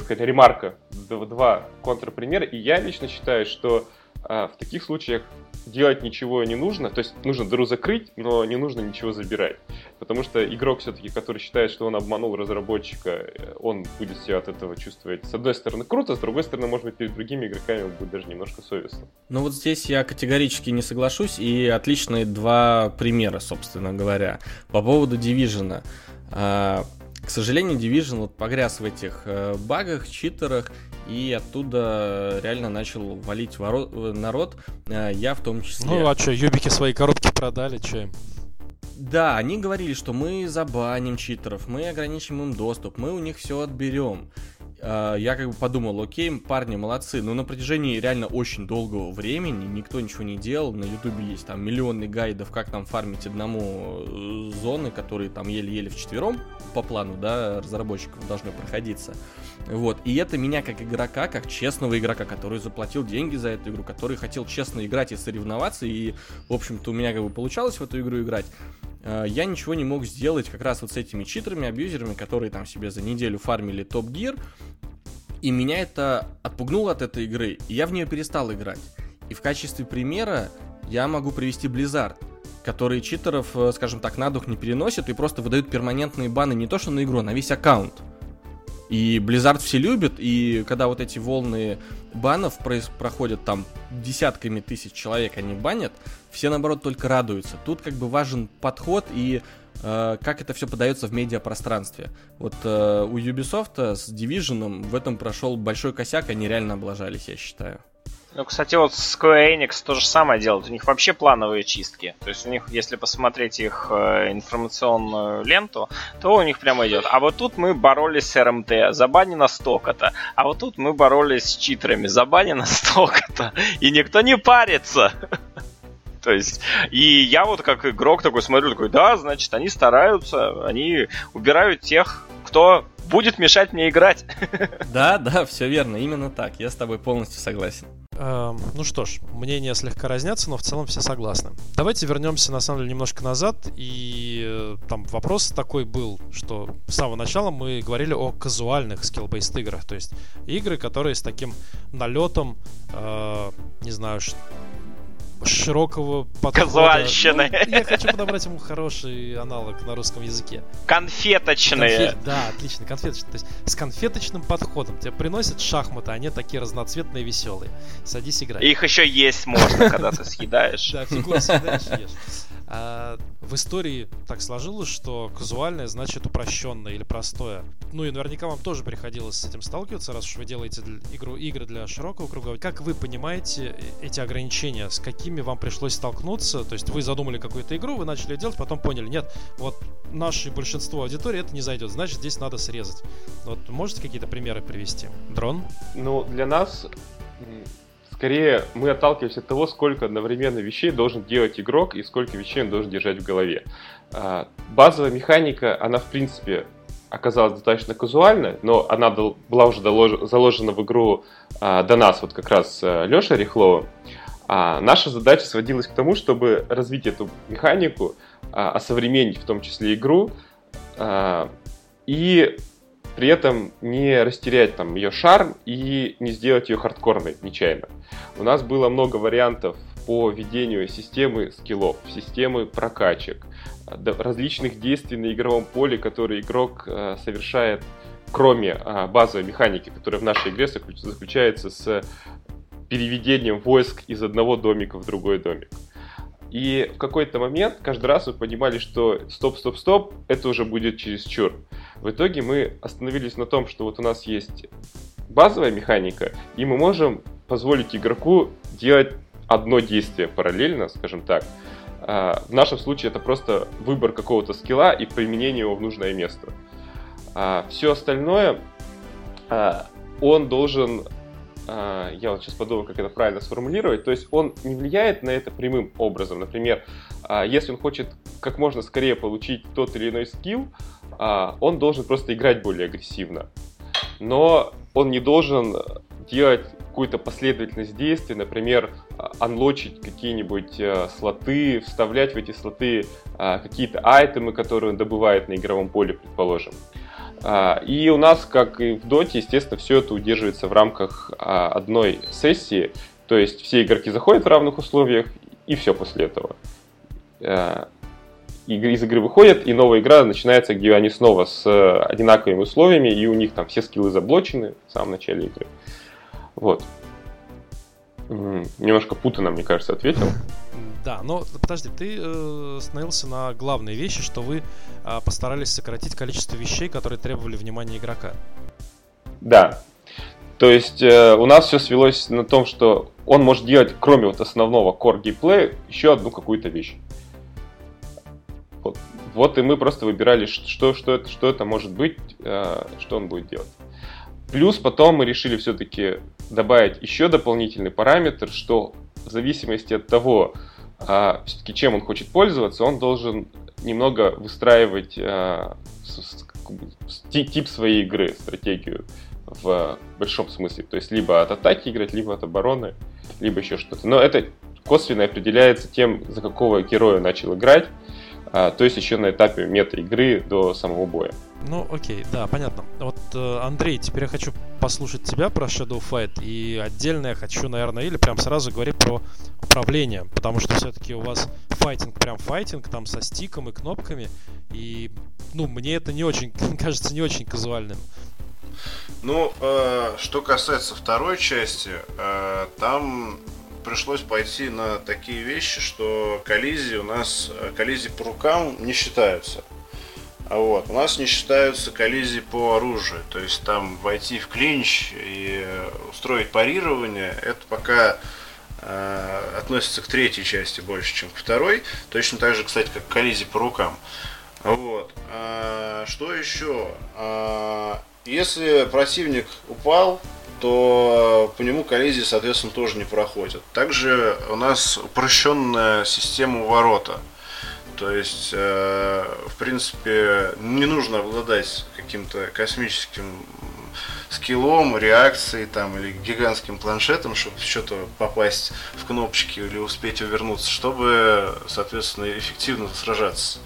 какая-то ремарка, два контрпримера, и я лично считаю, что а, в таких случаях делать ничего не нужно, то есть нужно дыру закрыть, но не нужно ничего забирать. Потому что игрок все-таки, который считает, что он обманул разработчика, э, он будет себя от этого чувствовать, с одной стороны, круто, с другой стороны, может быть, перед другими игроками будет даже немножко совестно. Ну вот здесь я категорически не соглашусь, и отличные два примера, собственно говоря. По поводу Division. К сожалению, Division вот погряз в этих э, багах, читерах, и оттуда реально начал валить ворот, э, народ, э, я в том числе. Ну а что, юбики свои коробки продали, что им? Да, они говорили, что мы забаним читеров, мы ограничим им доступ, мы у них все отберем. А, я как бы подумал, окей, парни молодцы, но на протяжении реально очень долгого времени никто ничего не делал. На ютубе есть там миллионы гайдов, как там фармить одному э, зоны, которые там еле-еле в четвером по плану, да, разработчиков должны проходиться. Вот, и это меня как игрока, как честного игрока, который заплатил деньги за эту игру, который хотел честно играть и соревноваться, и, в общем-то, у меня как бы получалось в эту игру играть, Э, я ничего не мог сделать как раз вот с этими читерами, абьюзерами, которые там себе за неделю фармили топ-гир, и меня это отпугнуло от этой игры, и я в нее перестал играть. И в качестве примера я могу привести Blizzard, которые читеров, э, скажем так, на дух не переносят и просто выдают перманентные баны не то что на игру, а на весь аккаунт. И Blizzard все любят, и когда вот эти волны банов проходят там десятками тысяч человек, они банят, все наоборот только радуются. Тут как бы важен подход и как это все подается в медиапространстве. Вот э, у Ubisoft с Division в этом прошел большой косяк, они реально облажались, я считаю. Ну, кстати, вот Square Enix то же самое делают. У них вообще плановые чистки. То есть у них, если посмотреть их э, информационную ленту, то у них прямо идет. А вот тут мы боролись с РМТ, забанено столько-то. А вот тут мы боролись с читерами, забанено столько-то. И никто не парится. То есть, и я вот как игрок такой смотрю, такой, да, значит, они стараются, они убирают тех, кто будет мешать мне играть. Да, да, все верно, именно так. Я с тобой полностью согласен. Эм, ну что ж, мнения слегка разнятся, но в целом все согласны. Давайте вернемся на самом деле немножко назад. И э, там вопрос такой был, что с самого начала мы говорили о казуальных skill-based играх. То есть игры, которые с таким налетом, э, не знаю, широкого подхода. Казуальщины. Ну, я хочу подобрать ему хороший аналог на русском языке. Конфеточные. Конфет, да, отлично, конфеточные. То есть с конфеточным подходом. Тебе приносят шахматы, они такие разноцветные, веселые. Садись играть. Их еще есть можно, когда ты съедаешь. Да, фигуры съедаешь ешь. А в истории так сложилось, что казуальное значит упрощенное или простое. Ну и наверняка вам тоже приходилось с этим сталкиваться, раз уж вы делаете игру, игры для широкого круга. Как вы понимаете э, эти ограничения? С какими вам пришлось столкнуться? То есть вы задумали какую-то игру, вы начали делать, потом поняли, нет, вот наше большинство аудитории это не зайдет, значит здесь надо срезать. Вот можете какие-то примеры привести? Дрон? Ну, для нас Скорее, мы отталкиваемся от того, сколько одновременно вещей должен делать игрок и сколько вещей он должен держать в голове. А, базовая механика, она в принципе оказалась достаточно казуальной, но она была уже заложена в игру а, до нас, вот как раз а, Леша Рихлова. А наша задача сводилась к тому, чтобы развить эту механику, осовременить в том числе игру, и при этом не растерять там ее шарм и не сделать ее хардкорной нечаянно. У нас было много вариантов по ведению системы скиллов, системы прокачек, различных действий на игровом поле, которые игрок э, совершает, кроме а, базовой механики, которая в нашей игре заключается с переведением войск из одного домика в другой домик. И в какой-то момент каждый раз мы понимали, что стоп, стоп, стоп, это уже будет через чур. В итоге мы остановились на том, что вот у нас есть базовая механика, и мы можем позволить игроку делать одно действие параллельно, скажем так. А, в нашем случае это просто выбор какого-то скилла и применение его в нужное место. А, Все остальное а, он должен я вот сейчас подумал, как это правильно сформулировать, то есть он не влияет на это прямым образом. Например, если он хочет как можно скорее получить тот или иной скилл, он должен просто играть более агрессивно. Но он не должен делать какую-то последовательность действий, например, анлочить какие-нибудь э, слоты, вставлять в эти слоты э, какие-то айтемы, которые он добывает на игровом поле, предположим. Э, и у нас, как и в Доте, естественно, все это удерживается в рамках э, одной сессии, то есть все игроки заходят в равных условиях, и все после этого. Из игры выходят, и новая игра начинается, где они снова с э, одинаковыми условиями, и у них там все скиллы заблочены в самом начале игры. Вот. Немножко путано, мне кажется, ответил. Да, но подожди, ты э, остановился на главной вещи, что вы э, постарались сократить количество вещей, которые требовали внимания игрока. Да. То есть э, у нас все свелось на том, что он может делать, кроме вот основного core геймплея, еще одну какую-то вещь. Вот. и мы просто выбирали, что, что, это, что это может быть, э, что он будет делать. Плюс потом мы решили все-таки добавить еще дополнительный параметр, что в зависимости от того, а, все-таки чем он хочет пользоваться, он должен немного выстраивать с, тип своей игры, стратегию в большом смысле. То есть либо от атаки играть, либо от обороны, либо еще что-то. Но это косвенно определяется тем, за какого героя начал играть, а, то есть еще на этапе мета-игры до самого боя. Ну, окей, да, понятно. Вот, э, Андрей, теперь я хочу послушать тебя про Shadow Fight, и отдельно я хочу, наверное, или прям сразу говорить про управление, потому что все-таки у вас файтинг прям файтинг, там со стиком и кнопками, и, ну, мне это не очень, кажется, не очень казуальным. Ну, э, что касается второй части, э, там пришлось пойти на такие вещи, что коллизии у нас, э, коллизии по рукам не считаются. Вот. У нас не считаются коллизии по оружию. То есть там войти в клинч и устроить парирование, это пока э, относится к третьей части больше, чем к второй. Точно так же, кстати, как коллизии по рукам. Вот. А, что еще? А, если противник упал, то по нему коллизии, соответственно, тоже не проходят. Также у нас упрощенная система ворота. То есть, э, в принципе, не нужно обладать каким-то космическим скиллом, реакцией там, или гигантским планшетом, чтобы что-то попасть в кнопочки или успеть увернуться, чтобы, соответственно, эффективно сражаться.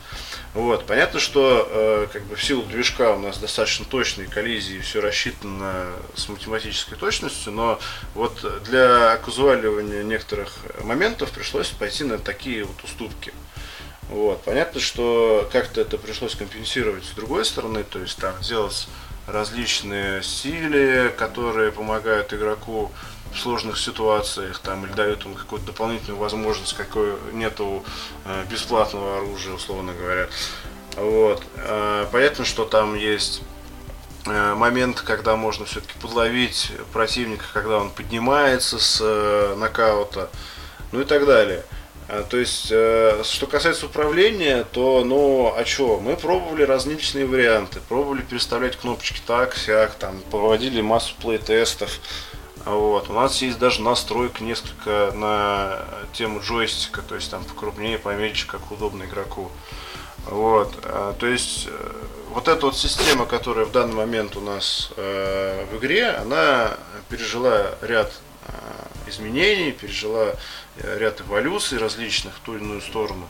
Вот. Понятно, что э, как бы в силу движка у нас достаточно точные коллизии, все рассчитано с математической точностью, но вот для оказуаливания некоторых моментов пришлось пойти на такие вот уступки. Вот. Понятно, что как-то это пришлось компенсировать с другой стороны, то есть там делать различные стили, которые помогают игроку сложных ситуациях там, или дают ему какую-то дополнительную возможность, какой нету э, бесплатного оружия, условно говоря. Вот. Э, понятно, что там есть э, момент, когда можно все-таки подловить противника, когда он поднимается с э, нокаута, ну и так далее. А, то есть, э, что касается управления, то, ну, а что, мы пробовали различные варианты, пробовали переставлять кнопочки так, сяк, там, проводили массу плей-тестов, вот. У нас есть даже настройка несколько на тему джойстика, то есть там покрупнее, поменьше, как удобно игроку. Вот. А, то есть э, вот эта вот система, которая в данный момент у нас э, в игре, она пережила ряд э, изменений, пережила ряд эволюций различных в ту или иную сторону.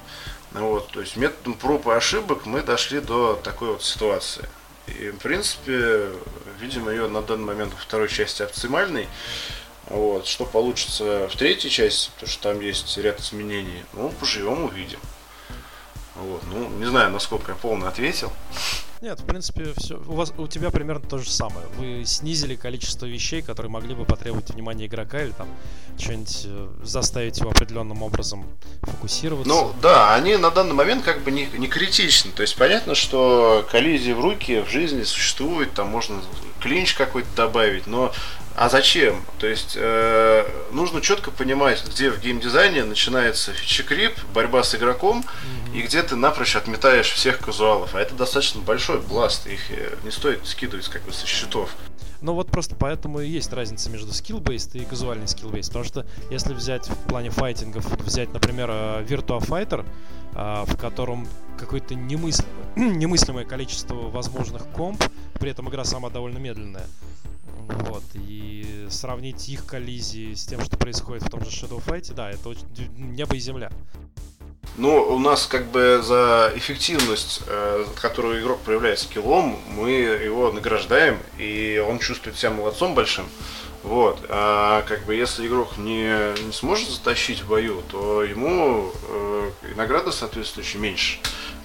Вот, то есть методом проб и ошибок мы дошли до такой вот ситуации. И, в принципе, видим ее на данный момент во второй части оптимальной. Вот. Что получится в третьей части, потому что там есть ряд изменений, ну, поживем, увидим. Вот. Ну, не знаю, насколько я полно ответил. Нет, в принципе, все. У вас у тебя примерно то же самое. Вы снизили количество вещей, которые могли бы потребовать внимания игрока или там что-нибудь э, заставить его определенным образом фокусироваться. Ну да, они на данный момент как бы не, не критичны. То есть понятно, что коллизии в руки в жизни существуют, там можно клинч какой-то добавить, но а зачем? То есть э, нужно четко понимать, где в геймдизайне начинается фичекрип, борьба с игроком, mm-hmm. и где ты напрочь отметаешь всех казуалов. А это достаточно большой бласт, их э, не стоит скидывать как бы со счетов. Ну вот просто поэтому и есть разница между skill-based и казуальный skill-based. Потому что если взять в плане файтингов, взять, например, э, Virtua Fighter, э, в котором какое-то немысл... немыслимое количество возможных комп, при этом игра сама довольно медленная. Вот, и сравнить их коллизии с тем, что происходит в том же Shadow Fight, да, это очень небо и земля. Ну, у нас как бы за эффективность, э, которую игрок проявляет скиллом, мы его награждаем, и он чувствует себя молодцом большим. Вот. А как бы если игрок не, не сможет затащить в бою, то ему э, награда соответствующая меньше.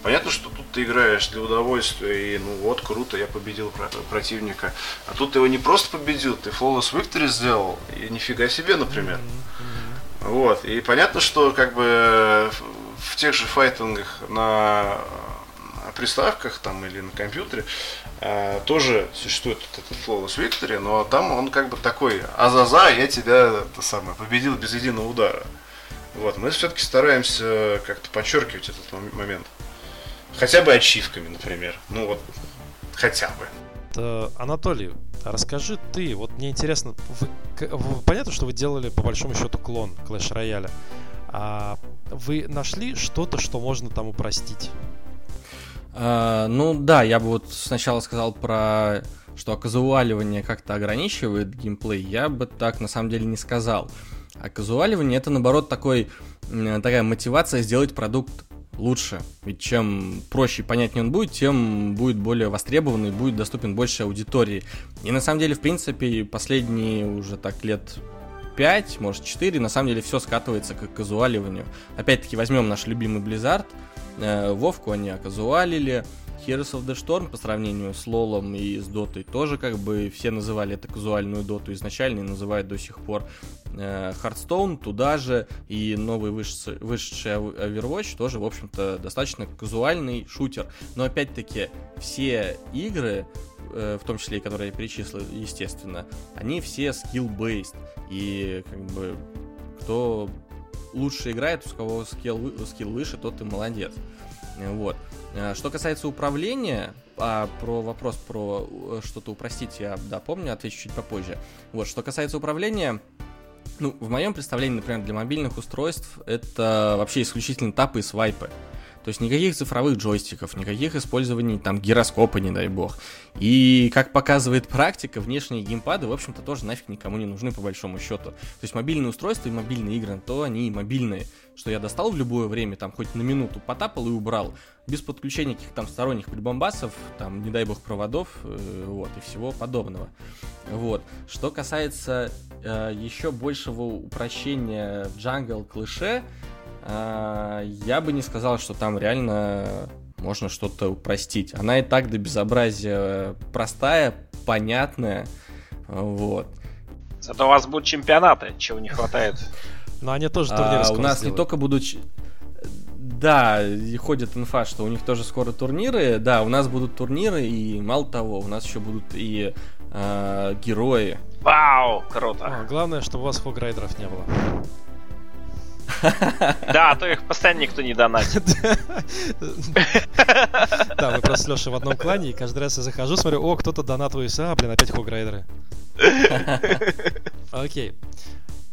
Понятно, что тут ты играешь для удовольствия, и ну вот, круто, я победил противника. А тут ты его не просто победил, ты flawless victory сделал, и нифига себе, например. Вот, и понятно, что как бы в тех же файтингах на приставках там или на компьютере э, тоже существует вот этот Flawless Victory, но там он как бы такой, азаза, я тебя это самое, победил без единого удара. Вот, мы все-таки стараемся как-то подчеркивать этот момент. Хотя бы ачивками, например. Ну вот, хотя бы. Это, Анатолий, расскажи ты, вот мне интересно, вы, вы, понятно, что вы делали по большому счету клон Clash Royale. А вы нашли что-то, что можно там упростить? А, ну да, я бы вот сначала сказал про что оказуаливание как-то ограничивает геймплей, я бы так на самом деле не сказал. А казуаливание это наоборот такой, такая мотивация сделать продукт лучше. Ведь чем проще и понятнее он будет, тем будет более востребованный, будет доступен больше аудитории. И на самом деле, в принципе, последние уже так лет 5, может 4, на самом деле все скатывается к казуаливанию. Опять-таки возьмем наш любимый Blizzard, э, Вовку они оказуалили, Heroes of the Storm по сравнению с Лолом и с Дотой тоже как бы все называли это казуальную Доту изначально и называют до сих пор. Hearthstone туда же и новый вышедший, вышедший Overwatch тоже, в общем-то, достаточно казуальный шутер. Но опять-таки все игры в том числе и которые я перечислил, естественно, они все skill-based. И как бы кто лучше играет, у кого skill, skill выше, тот и молодец. Вот. Э, что касается управления, а про вопрос про э, что-то упростить я, да, помню, отвечу чуть попозже. Вот, что касается управления, ну, в моем представлении, например, для мобильных устройств это вообще исключительно тапы и свайпы. То есть никаких цифровых джойстиков, никаких использований там гироскопа, не дай бог. И, как показывает практика, внешние геймпады, в общем-то, тоже нафиг никому не нужны по большому счету. То есть мобильные устройства и мобильные игры, то они и мобильные. Что я достал в любое время, там, хоть на минуту потапал и убрал. Без подключения каких-то там сторонних прибамбасов, там, не дай бог, проводов, э, вот, и всего подобного. Вот. Что касается э, еще большего упрощения в Jungle Clash, а, я бы не сказал, что там реально можно что-то упростить. Она и так до безобразия простая, понятная, вот. Зато у вас будут чемпионаты, чего не хватает. Но они тоже турниры а, У нас не только будут... Да, и ходит инфа, что у них тоже скоро турниры. Да, у нас будут турниры, и мало того, у нас еще будут и э, герои. Вау, круто. А, главное, чтобы у вас хограйдеров не было. Да, а то их постоянно никто не донатит. Да, мы просто с Лешей в одном клане, и каждый раз я захожу, смотрю, о, кто-то донатывает, а, блин, опять хограйдеры. Окей.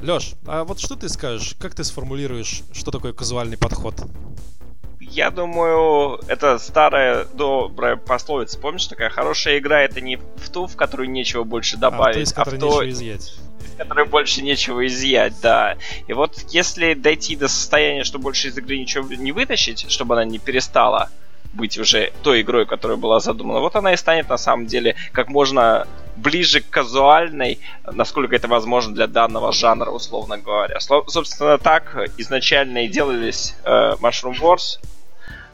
Леш, а вот что ты скажешь, как ты сформулируешь, что такое казуальный подход? Я думаю, это старая добрая пословица. Помнишь, такая хорошая игра это не в ту, в которую нечего больше добавить, а, то, а в то, нечего изъять из которой больше нечего изъять, да. И вот если дойти до состояния, что больше из игры ничего не вытащить, чтобы она не перестала быть уже той игрой, которая была задумана, вот она и станет на самом деле как можно ближе к казуальной, насколько это возможно для данного жанра, условно говоря. Собственно, так изначально и делались э, Mushroom Wars,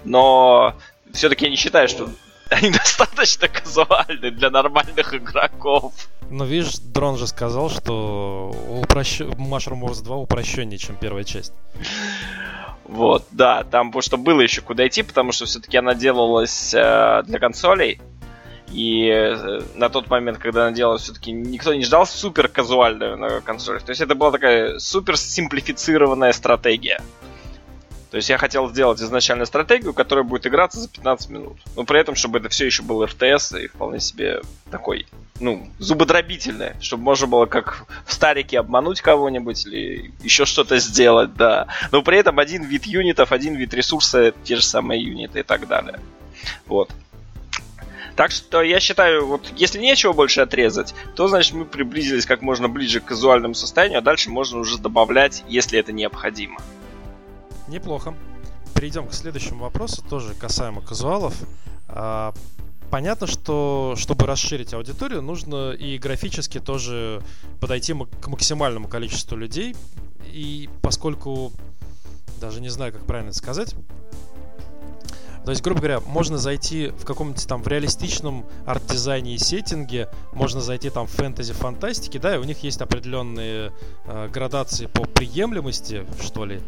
но все-таки я не считаю, что они достаточно казуальны для нормальных игроков. Ну, видишь, Дрон же сказал, что упрощ... Mushroom Wars 2 упрощеннее, чем первая часть. Вот, да, там потому что было еще куда идти, потому что все-таки она делалась э, для консолей. И э, на тот момент, когда она делалась, все-таки никто не ждал супер казуальную на консолях. То есть это была такая супер симплифицированная стратегия. То есть я хотел сделать изначально стратегию, которая будет играться за 15 минут. Но при этом, чтобы это все еще был РТС и вполне себе такой, ну, зубодробительное, чтобы можно было как в старике обмануть кого-нибудь или еще что-то сделать, да. Но при этом один вид юнитов, один вид ресурса, те же самые юниты и так далее. Вот. Так что я считаю, вот если нечего больше отрезать, то значит мы приблизились как можно ближе к казуальному состоянию, а дальше можно уже добавлять, если это необходимо. Неплохо. Перейдем к следующему вопросу, тоже касаемо казуалов. А, понятно, что чтобы расширить аудиторию, нужно и графически тоже подойти к максимальному количеству людей. И поскольку даже не знаю, как правильно это сказать. То есть, грубо говоря, можно зайти в каком-нибудь там в реалистичном арт-дизайне и сеттинге, можно зайти там в фэнтези-фантастике, да, и у них есть определенные э, градации по приемлемости, что ли.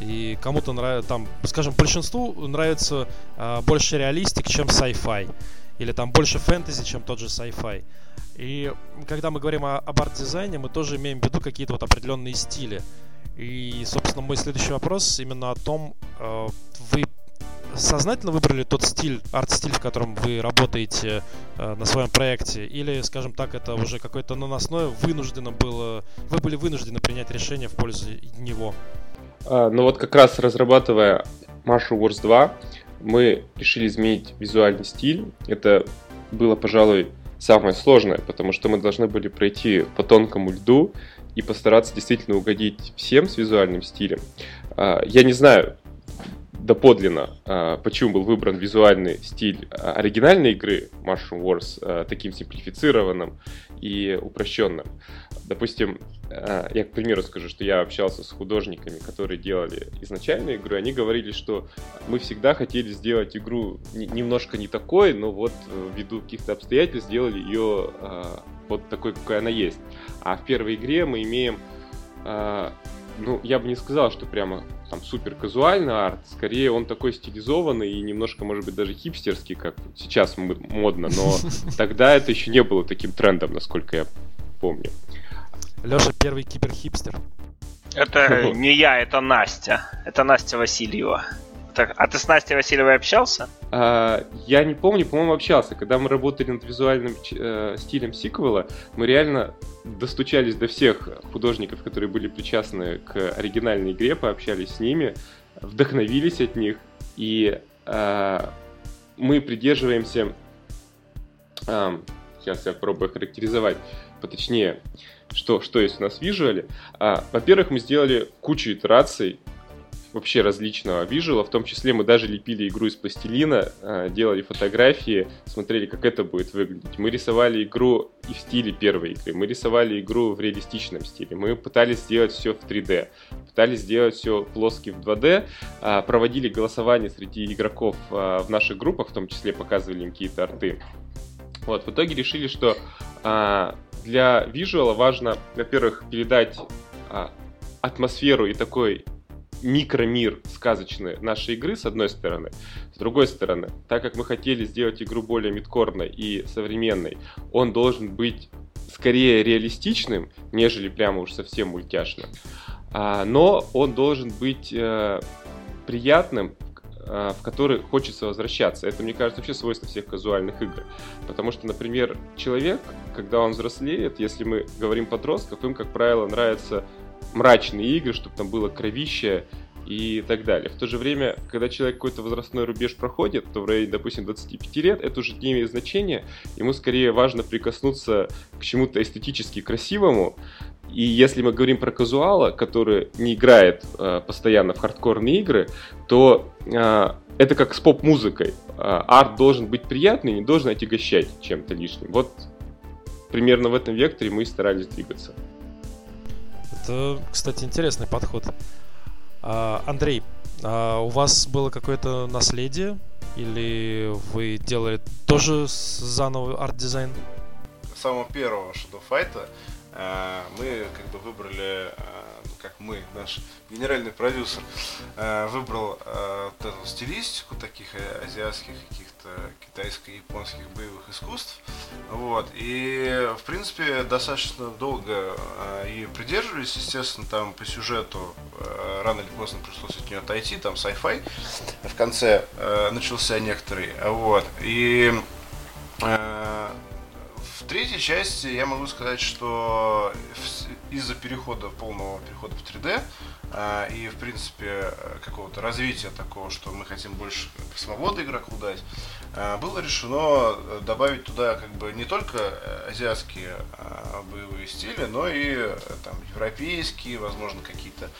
И кому-то нравится, там, скажем, большинству нравится э, больше реалистик, чем sci-fi. Или там больше фэнтези, чем тот же sci-fi. И когда мы говорим о, об арт-дизайне, мы тоже имеем в виду какие-то вот определенные стили. И, собственно, мой следующий вопрос именно о том, э, вы сознательно выбрали тот стиль, арт-стиль, в котором вы работаете э, на своем проекте, или, скажем так, это уже какое-то наносное вынуждено было, вы были вынуждены принять решение в пользу него? А, ну вот как раз разрабатывая Marshall Wars 2, мы решили изменить визуальный стиль. Это было, пожалуй, самое сложное, потому что мы должны были пройти по тонкому льду и постараться действительно угодить всем с визуальным стилем. А, я не знаю, доподлинно, а, почему был выбран визуальный стиль а, оригинальной игры Mushroom Wars а, таким симплифицированным и упрощенным. Допустим, я, к примеру, скажу, что я общался с художниками, которые делали изначальную игру, они говорили, что мы всегда хотели сделать игру немножко не такой, но вот э, ввиду каких-то обстоятельств сделали ее вот такой, какой она есть. А в первой игре мы имеем ну, я бы не сказал, что прямо там супер казуальный арт, скорее он такой стилизованный и немножко, может быть, даже хипстерский, как сейчас модно, но тогда это еще не было таким трендом, насколько я помню. Леша первый киберхипстер. Это не я, это Настя. Это Настя Васильева. Так, а ты с Настей Васильевой общался? А, я не помню, по-моему, общался. Когда мы работали над визуальным э, стилем сиквела, мы реально достучались до всех художников, которые были причастны к оригинальной игре, пообщались с ними, вдохновились от них, и э, мы придерживаемся... Э, сейчас я пробую характеризовать поточнее, что, что есть у нас в визуале. А, во-первых, мы сделали кучу итераций вообще различного вижуала. В том числе мы даже лепили игру из пластилина, а, делали фотографии, смотрели, как это будет выглядеть. Мы рисовали игру и в стиле первой игры. Мы рисовали игру в реалистичном стиле. Мы пытались сделать все в 3D. Пытались сделать все плоски в 2D. А, проводили голосование среди игроков а, в наших группах, в том числе показывали им какие-то арты. Вот, в итоге решили, что для визуала важно, во-первых, передать атмосферу и такой микромир сказочный нашей игры, с одной стороны. С другой стороны, так как мы хотели сделать игру более мидкорной и современной, он должен быть скорее реалистичным, нежели прямо уж совсем мультяшным. А, но он должен быть э, приятным, э, в который хочется возвращаться. Это, мне кажется, вообще свойство всех казуальных игр. Потому что, например, человек, когда он взрослеет, если мы говорим подростков, им, как правило, нравится мрачные игры, чтобы там было кровище и так далее. В то же время, когда человек какой-то возрастной рубеж проходит, то в районе, допустим, 25 лет, это уже не имеет значения. Ему скорее важно прикоснуться к чему-то эстетически красивому. И если мы говорим про казуала, который не играет э, постоянно в хардкорные игры, то э, это как с поп-музыкой. Э, арт должен быть приятный, не должен отягощать чем-то лишним. Вот примерно в этом векторе мы и старались двигаться. Это, кстати, интересный подход. А, Андрей, а у вас было какое-то наследие? Или вы делали тоже заново арт-дизайн? Самого первого Shadow Fight э, мы как бы выбрали, э, как мы, наш генеральный продюсер, э, выбрал вот эту стилистику таких азиатских каких-то китайско-японских боевых искусств. Вот. И, в принципе, достаточно долго и придерживались. Естественно, там по сюжету рано или поздно пришлось от нее отойти. Там sci-fi в конце начался некоторый. Вот. И третьей части я могу сказать, что из-за перехода, полного перехода в 3D а, и, в принципе, какого-то развития такого, что мы хотим больше свободы игроку дать, а, было решено добавить туда как бы не только азиатские а, боевые стили, но и там европейские, возможно, какие-то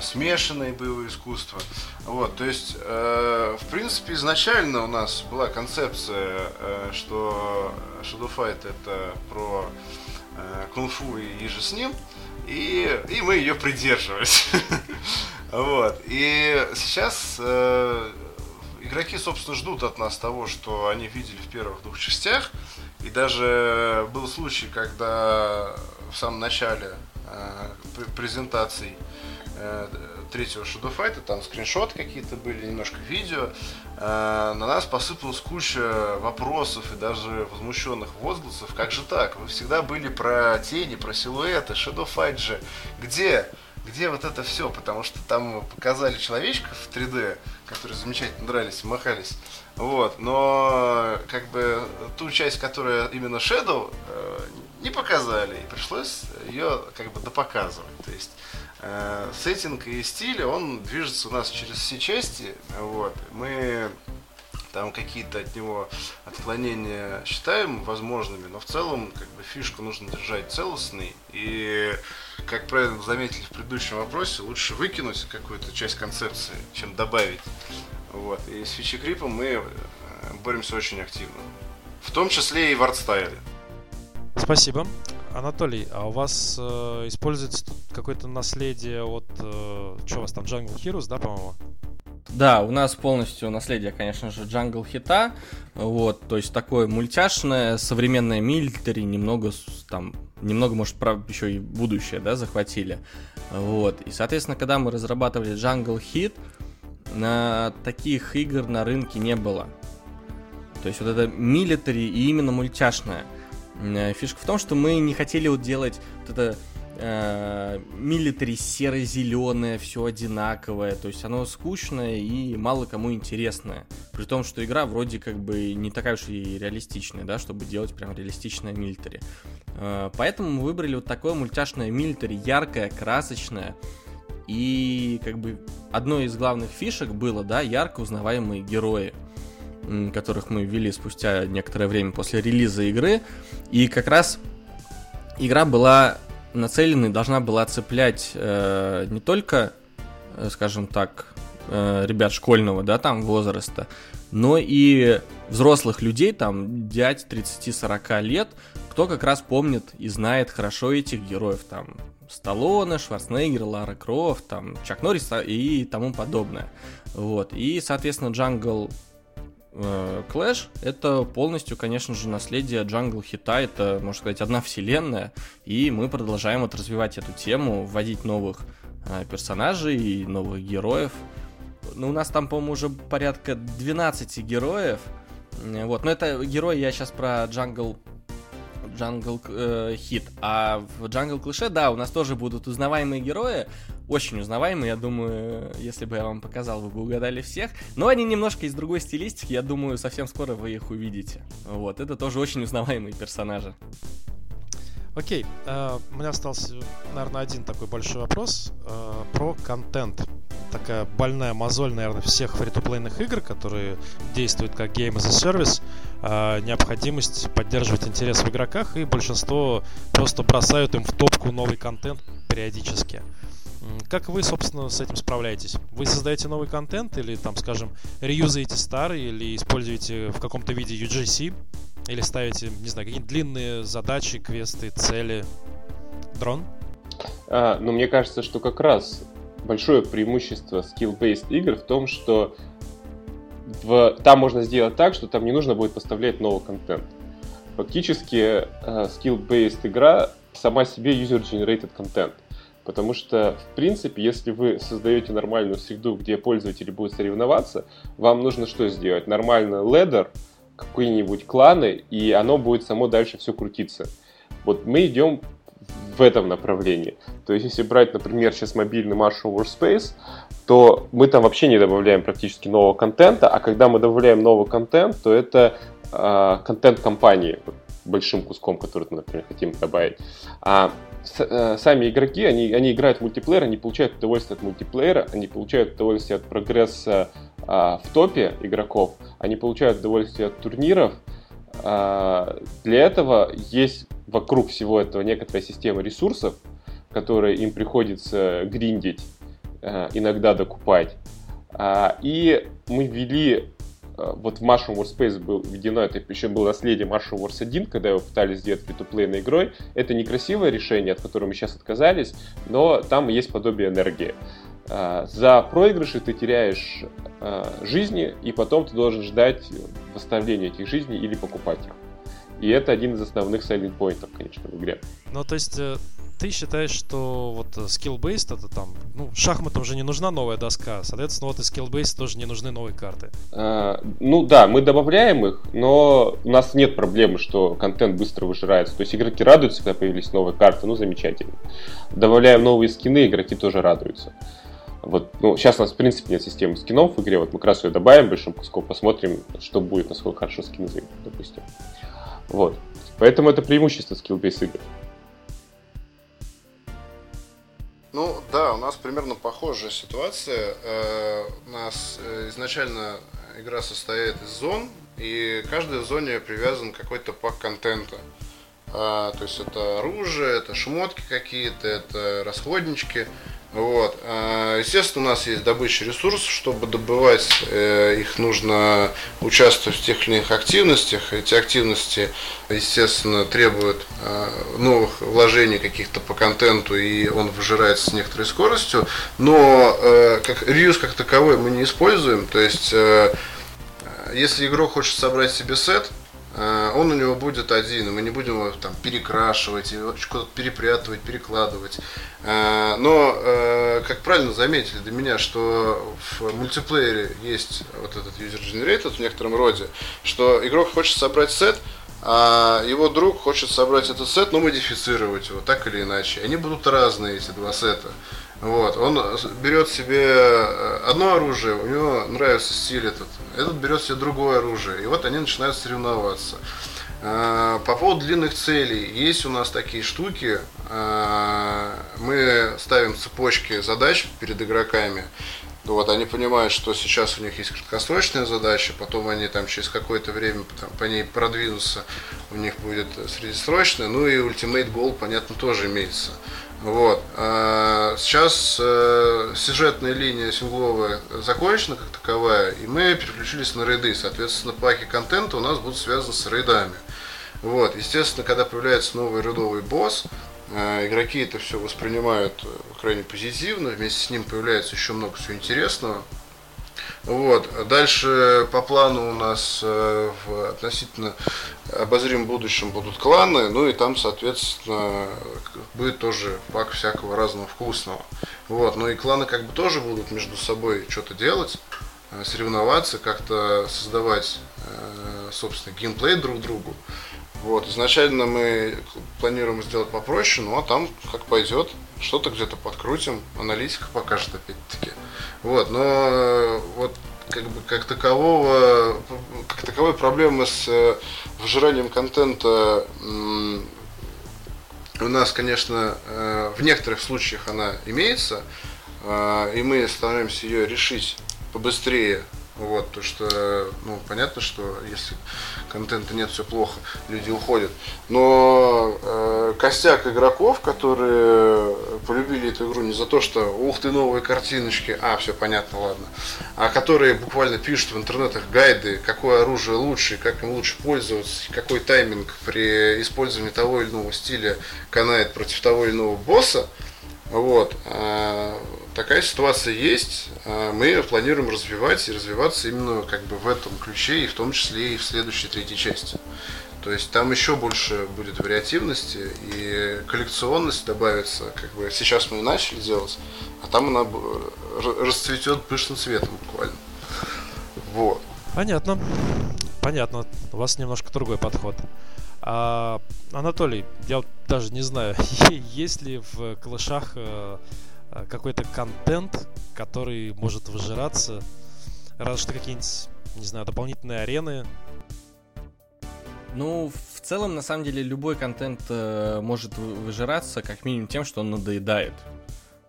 смешанные боевые искусства. Вот, то есть, в принципе, изначально у нас была концепция, что Shadow Fight это про кунг-фу и же с ним и, и мы ее придерживались. вот. И сейчас э, игроки, собственно, ждут от нас того, что они видели в первых двух частях. И даже был случай, когда в самом начале э, презентаций э, третьего Shadow Fight, там скриншот какие-то были, немножко видео, э, на нас посыпалась куча вопросов и даже возмущенных возгласов. Как же так? Вы всегда были про тени, про силуэты, Shadow Fight же. Где? Где вот это все? Потому что там показали человечков в 3D, которые замечательно нравились, махались. Вот, но как бы ту часть, которая именно Shadow, э, не показали, и пришлось ее как бы допоказывать. То есть э, сеттинг и стиль, он движется у нас через все части. Вот. Мы там какие-то от него отклонения считаем возможными, но в целом как бы фишку нужно держать целостной. И, как правильно заметили в предыдущем вопросе, лучше выкинуть какую-то часть концепции, чем добавить. Вот. И с фичи-крипом мы э, боремся очень активно. В том числе и в артстайле. Спасибо. Анатолий, а у вас э, используется какое-то наследие от... Э, что у вас там, Jungle Heroes, да, по-моему? Да, у нас полностью наследие, конечно же, Jungle Heat а. Вот, то есть такое мультяшное, современное милитари, немного там, немного, может, про еще и будущее, да, захватили. Вот. И, соответственно, когда мы разрабатывали Jungle Heat, на таких игр на рынке не было. То есть вот это милитари и именно мультяшное. Э, фишка в том, что мы не хотели вот делать вот это милитари э, серо-зеленое, все одинаковое, то есть оно скучное и мало кому интересное. При том, что игра вроде как бы не такая уж и реалистичная, да, чтобы делать прям реалистичное милитари. Э, поэтому мы выбрали вот такое мультяшное милитари, яркое, красочное. И как бы одной из главных фишек было, да, ярко узнаваемые герои которых мы ввели спустя некоторое время после релиза игры. И как раз игра была нацеленной должна была цеплять э, не только, э, скажем так, э, ребят школьного, да, там возраста, но и взрослых людей, там, дядь 30-40 лет, кто как раз помнит и знает хорошо этих героев, там, Сталлоне, Шварценеггер, Лара Крофт, там, Чак Норрис и тому подобное. Вот. И, соответственно, Jungle Clash — это полностью, конечно же, наследие Jungle Heat а, это, можно сказать, одна вселенная, и мы продолжаем вот развивать эту тему, вводить новых э, персонажей, новых героев. Ну, у нас там, по-моему, уже порядка 12 героев, вот, но это герои, я сейчас про Jungle Jungle э, Hit. А в Jungle Clash, да, у нас тоже будут узнаваемые герои, очень узнаваемые, я думаю, если бы я вам показал, вы бы угадали всех. Но они немножко из другой стилистики, я думаю, совсем скоро вы их увидите. Вот, это тоже очень узнаваемые персонажи. Окей, uh, у меня остался, наверное, один такой большой вопрос uh, про контент. Такая больная мозоль, наверное, всех фри-то-плейных игр, которые действуют как Game as a Service, uh, необходимость поддерживать интерес в игроках, и большинство просто бросают им в топку новый контент периодически. Как вы, собственно, с этим справляетесь? Вы создаете новый контент или, там, скажем, реюзаете старый или используете в каком-то виде UGC? Или ставите, не знаю, какие-то длинные задачи, квесты, цели? Дрон? А, ну, мне кажется, что как раз большое преимущество skill-based игр в том, что в... там можно сделать так, что там не нужно будет поставлять новый контент. Фактически э, skill-based игра сама себе user-generated контент. Потому что, в принципе, если вы создаете нормальную среду, где пользователи будут соревноваться, вам нужно что сделать? Нормальный ледер, какие-нибудь кланы, и оно будет само дальше все крутиться. Вот мы идем в этом направлении. То есть, если брать, например, сейчас мобильный Marshall Workspace, то мы там вообще не добавляем практически нового контента, а когда мы добавляем новый контент, то это э, контент компании большим куском, который мы, например, хотим добавить. А сами игроки, они, они играют в мультиплеер, они получают удовольствие от мультиплеера, они получают удовольствие от прогресса а, в топе игроков, они получают удовольствие от турниров. А, для этого есть вокруг всего этого некоторая система ресурсов, которые им приходится гриндить, а, иногда докупать. А, и мы ввели Э, вот в Martian Warspace был введено, это еще было наследие Martian Wars 1, когда его пытались сделать фри-то-плейной игрой. Это некрасивое решение, от которого мы сейчас отказались, но там есть подобие энергии. Э, за проигрыши ты теряешь э, жизни, и потом ты должен ждать восстановления этих жизней или покупать их. И это один из основных selling поинтов, конечно, в игре. Ну, то есть ты считаешь, что вот э, skill-based это там, ну, шахматам уже не нужна новая доска, соответственно, вот и skill-based тоже не нужны новые карты. А, ну да, мы добавляем их, но у нас нет проблемы, что контент быстро выжирается. То есть игроки радуются, когда появились новые карты, ну замечательно. Добавляем новые скины, игроки тоже радуются. Вот, ну, сейчас у нас, в принципе, нет системы скинов в игре. Вот мы как раз ее добавим большим куском, посмотрим, что будет, насколько хорошо скины зайдут, допустим. Вот. Поэтому это преимущество skill-based игр. Ну да, у нас примерно похожая ситуация. Э, у нас э, изначально игра состоит из зон, и каждой зоне привязан какой-то пак контента. А, то есть это оружие, это шмотки какие-то, это расходнички. Вот. А, естественно, у нас есть добыча ресурсов, чтобы добывать э, их нужно участвовать в тех или иных активностях. Эти активности, естественно, требуют а, новых вложений каких-то по контенту, и он выжирается с некоторой скоростью. Но э, как реюз как таковой мы не используем. То есть, э, если игрок хочет собрать себе сет, он у него будет один, мы не будем его там перекрашивать, его перепрятывать, перекладывать. Э, но, э, как правильно заметили для меня, что в мультиплеере есть вот этот user generated в некотором роде, что игрок хочет собрать сет, а его друг хочет собрать этот сет, но модифицировать его так или иначе. Они будут разные, эти два сета. Вот, он берет себе э, одно оружие, у него нравится стиль этот, этот берет себе другое оружие, и вот они начинают соревноваться. Э, по поводу длинных целей, есть у нас такие штуки, э, мы ставим цепочки задач перед игроками, вот, они понимают, что сейчас у них есть краткосрочная задача, потом они там через какое-то время там, по ней продвинутся, у них будет среднесрочная, ну и Ultimate Goal, понятно, тоже имеется. Вот. А сейчас э, сюжетная линия сингловая закончена как таковая, и мы переключились на рейды. Соответственно, паки контента у нас будут связаны с рейдами. Вот. Естественно, когда появляется новый рядовый босс, э, игроки это все воспринимают э, крайне позитивно, вместе с ним появляется еще много всего интересного. Вот. Дальше по плану у нас э, в относительно обозримом будущем будут кланы, ну и там, соответственно, будет тоже пак всякого разного вкусного. Вот. Ну и кланы как бы тоже будут между собой что-то делать, э, соревноваться, как-то создавать, э, собственно, геймплей друг другу. Вот. Изначально мы планируем сделать попроще, ну а там как пойдет, что-то где-то подкрутим, аналитика покажет опять-таки. Вот, но э, вот как бы как такового, как таковой проблемы с э, выжиранием контента у нас, конечно, э, в некоторых случаях она имеется, и мы стараемся ее решить побыстрее, вот, то что, ну, понятно, что если контента нет, все плохо, люди уходят. Но э, костяк игроков, которые полюбили эту игру не за то, что ух ты, новые картиночки, а, все понятно, ладно, а которые буквально пишут в интернетах гайды, какое оружие лучше, как им лучше пользоваться, какой тайминг при использовании того или иного стиля канает против того или иного босса, вот. А, такая ситуация есть. А, мы планируем развивать и развиваться именно как бы в этом ключе, и в том числе и в следующей третьей части. То есть там еще больше будет вариативности и коллекционность добавится. Как бы сейчас мы начали делать, а там она расцветет пышным цветом буквально. Вот. Понятно. Понятно. У вас немножко другой подход. А, Анатолий, я даже не знаю, есть ли в клышах э, какой-то контент, который может выжираться, разве что какие-нибудь, не знаю, дополнительные арены. Ну, в целом, на самом деле, любой контент э, может выжираться, как минимум тем, что он надоедает.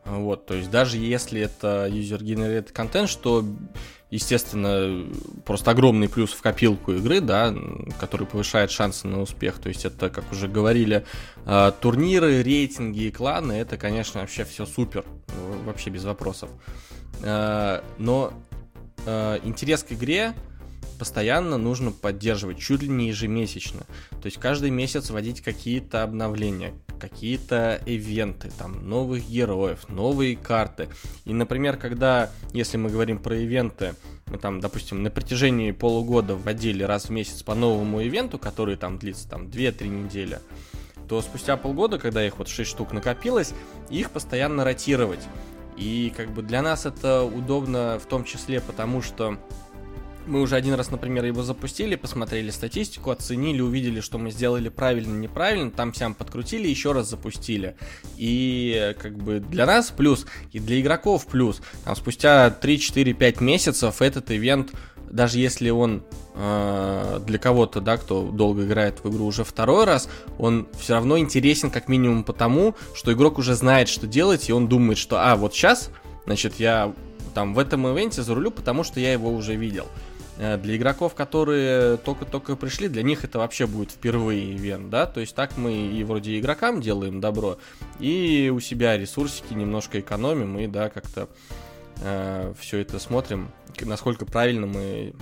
Вот, то есть даже если это user-generated контент, что естественно, просто огромный плюс в копилку игры, да, который повышает шансы на успех. То есть это, как уже говорили, а, турниры, рейтинги и кланы, это, конечно, вообще все супер, вообще без вопросов. А, но а, интерес к игре постоянно нужно поддерживать, чуть ли не ежемесячно. То есть каждый месяц вводить какие-то обновления, какие-то ивенты, там, новых героев, новые карты. И, например, когда, если мы говорим про ивенты, мы там, допустим, на протяжении полугода вводили раз в месяц по новому ивенту, который там длится там 2-3 недели, то спустя полгода, когда их вот 6 штук накопилось, их постоянно ротировать. И как бы для нас это удобно в том числе потому, что мы уже один раз, например, его запустили, посмотрели статистику, оценили, увидели, что мы сделали правильно, неправильно, там сям подкрутили, еще раз запустили. И как бы для нас плюс, и для игроков плюс. Там спустя 3, 4, 5 месяцев этот ивент, даже если он э, для кого-то, да, кто долго играет в игру уже второй раз, он все равно интересен как минимум потому, что игрок уже знает, что делать, и он думает, что, а, вот сейчас, значит, я там в этом ивенте зарулю, потому что я его уже видел. Э, для игроков, которые только-только пришли, для них это вообще будет впервые ивент, да, то есть так мы и вроде игрокам делаем добро, и у себя ресурсики немножко экономим, и, да, как-то э, все это смотрим, насколько правильно мы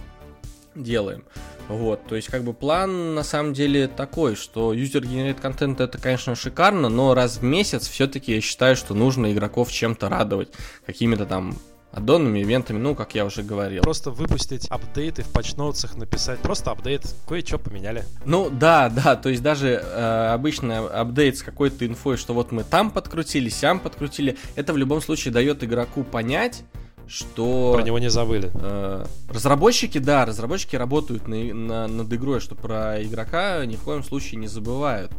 делаем. Вот, то есть как бы план на самом деле такой, что user generate контент это, конечно, шикарно, но раз в месяц все-таки я считаю, что нужно игроков чем-то радовать, какими-то там аддонами, ивентами, ну, как я уже говорил. Просто выпустить апдейты в патчноутсах, написать просто апдейт, кое-что поменяли. Ну, да, да, то есть даже э, обычно апдейт с какой-то инфой, что вот мы там подкрутили, сям подкрутили, это в любом случае дает игроку понять, что... Про него не забыли. Э, разработчики, да, разработчики работают на, на, над игрой, что про игрока ни в коем случае не забывают.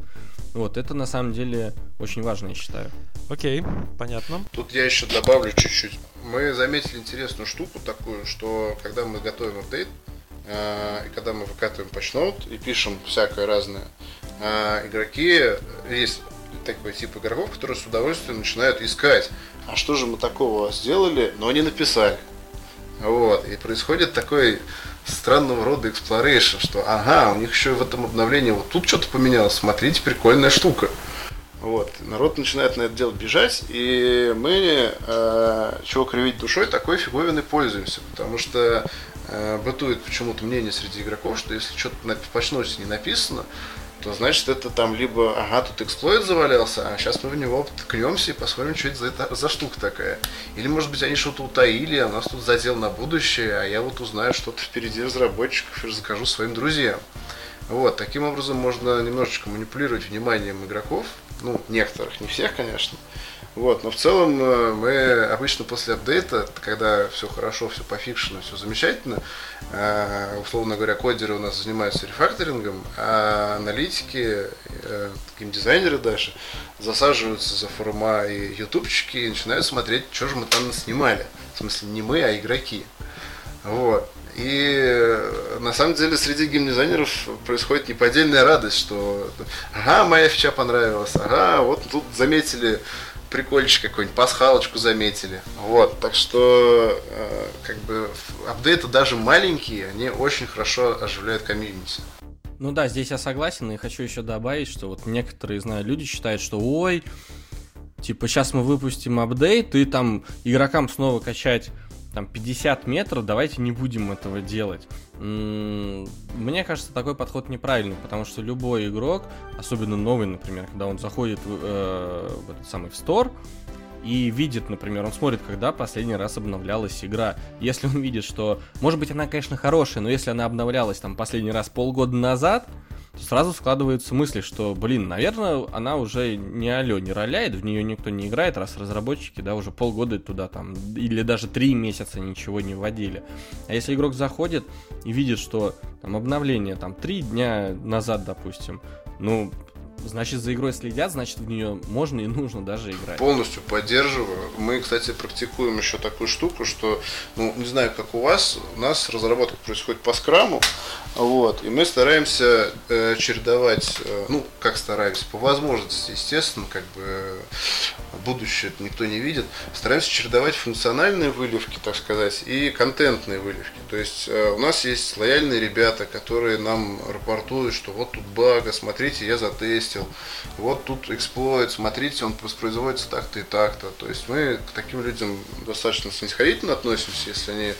Вот, это на самом деле очень важно, я считаю. Окей, понятно. Тут я еще добавлю чуть-чуть. Мы заметили интересную штуку такую, что когда мы готовим апдейт, э, и когда мы выкатываем патчноут и пишем всякое разное, э, игроки, есть такой тип игроков, которые с удовольствием начинают искать, а что же мы такого сделали, но не написали. Вот, и происходит такой странного рода exploration, что ага, у них еще в этом обновлении вот тут что-то поменялось, смотрите, прикольная штука. Вот, народ начинает на это дело бежать, и мы, э, чего кривить душой, такой фиговиной пользуемся, потому что э, бытует почему-то мнение среди игроков, что если что-то патчноте не написано, то значит это там либо, ага, тут эксплойт завалялся, а сейчас мы в него ткнемся и посмотрим, что это за, за штука такая. Или, может быть, они что-то утаили, а нас тут задел на будущее, а я вот узнаю что-то впереди разработчиков и закажу своим друзьям. Вот, таким образом можно немножечко манипулировать вниманием игроков, ну, некоторых, не всех, конечно, вот, но в целом э, мы обычно после апдейта, когда все хорошо, все пофикшено, все замечательно, э, условно говоря, кодеры у нас занимаются рефакторингом, а аналитики, э, геймдизайнеры даже, засаживаются за форума и ютубчики и начинают смотреть, что же мы там снимали. В смысле, не мы, а игроки. Вот. И на самом деле среди геймдизайнеров происходит неподдельная радость, что ага, моя фича понравилась, ага, вот тут заметили прикольчик какой-нибудь, пасхалочку заметили. Вот, так что, э, как бы, апдейты даже маленькие, они очень хорошо оживляют комьюнити. Ну да, здесь я согласен, и хочу еще добавить, что вот некоторые, знаю, люди считают, что ой, типа сейчас мы выпустим апдейт, и там игрокам снова качать там 50 метров, давайте не будем этого делать. Мне кажется, такой подход неправильный, потому что любой игрок, особенно новый, например, когда он заходит в, э, в этот самый в стор и видит, например, он смотрит, когда последний раз обновлялась игра. Если он видит, что, может быть, она, конечно, хорошая, но если она обновлялась там последний раз полгода назад, сразу складываются мысли, что, блин, наверное, она уже не алё, не роляет, в нее никто не играет, раз разработчики, да, уже полгода туда там, или даже три месяца ничего не вводили. А если игрок заходит и видит, что там обновление там три дня назад, допустим, ну, значит, за игрой следят, значит, в нее можно и нужно даже играть. Полностью поддерживаю. Мы, кстати, практикуем еще такую штуку, что, ну, не знаю, как у вас, у нас разработка происходит по скраму, вот, и мы стараемся э, чередовать, э, ну, как стараемся, по возможности, естественно, как бы будущее никто не видит, стараемся чередовать функциональные выливки, так сказать, и контентные выливки. То есть э, у нас есть лояльные ребята, которые нам рапортуют, что вот тут бага, смотрите, я затестил, вот тут эксплойт, смотрите, он воспроизводится так-то и так-то. То есть мы к таким людям достаточно снисходительно относимся, если они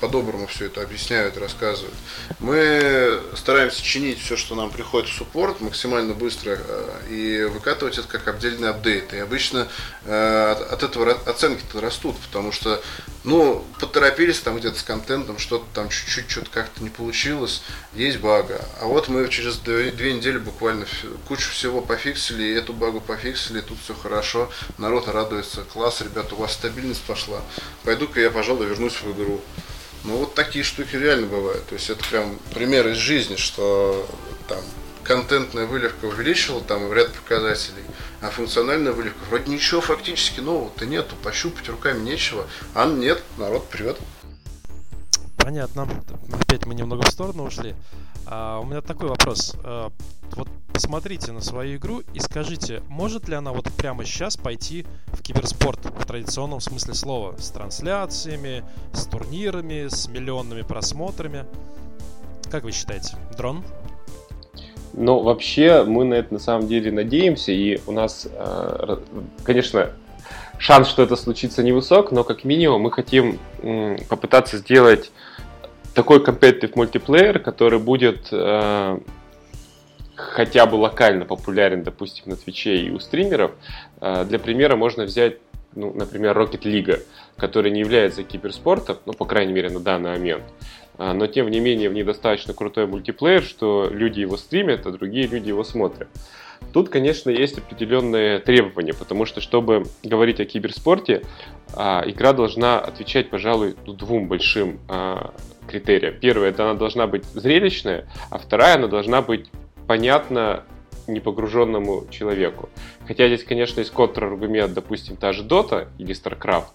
по-доброму все это объясняют, рассказывают. Мы стараемся чинить все, что нам приходит в суппорт максимально быстро э, и выкатывать это как отдельный апдейт. И обычно э, от этого оценки-то растут, потому что, ну, поторопились там где-то с контентом, что-то там чуть-чуть что-то как-то не получилось, есть бага. А вот мы через две недели буквально кучу всего пофиксили, и эту багу пофиксили, и тут все хорошо, народ радуется, класс, ребята, у вас стабильность пошла, пойду-ка я, пожалуй, вернусь в игру. Ну вот такие штуки реально бывают. То есть это прям пример из жизни, что там контентная выливка увеличила там ряд показателей, а функциональная выливка вроде ничего фактически нового-то нету, пощупать руками нечего, а нет, народ прет. Понятно. Опять мы немного в сторону ушли. А, у меня такой вопрос. А, вот посмотрите на свою игру и скажите, может ли она вот прямо сейчас пойти в киберспорт в традиционном смысле слова? С трансляциями, с турнирами, с миллионными просмотрами? Как вы считаете? Дрон? Ну, вообще, мы на это на самом деле надеемся, и у нас, э, конечно, шанс, что это случится, невысок, но как минимум мы хотим попытаться сделать такой competitive мультиплеер, который будет э, хотя бы локально популярен, допустим, на Твиче и у стримеров. Э, для примера можно взять, ну, например, Rocket League, который не является киберспортом, ну, по крайней мере, на данный момент. Э, но, тем не менее, в ней достаточно крутой мультиплеер, что люди его стримят, а другие люди его смотрят. Тут, конечно, есть определенные требования, потому что, чтобы говорить о киберспорте, а, игра должна отвечать, пожалуй, двум большим а, критериям. Первое, это она должна быть зрелищная, а вторая, она должна быть понятна непогруженному человеку. Хотя здесь, конечно, есть контраргумент, допустим, та же Dota или StarCraft,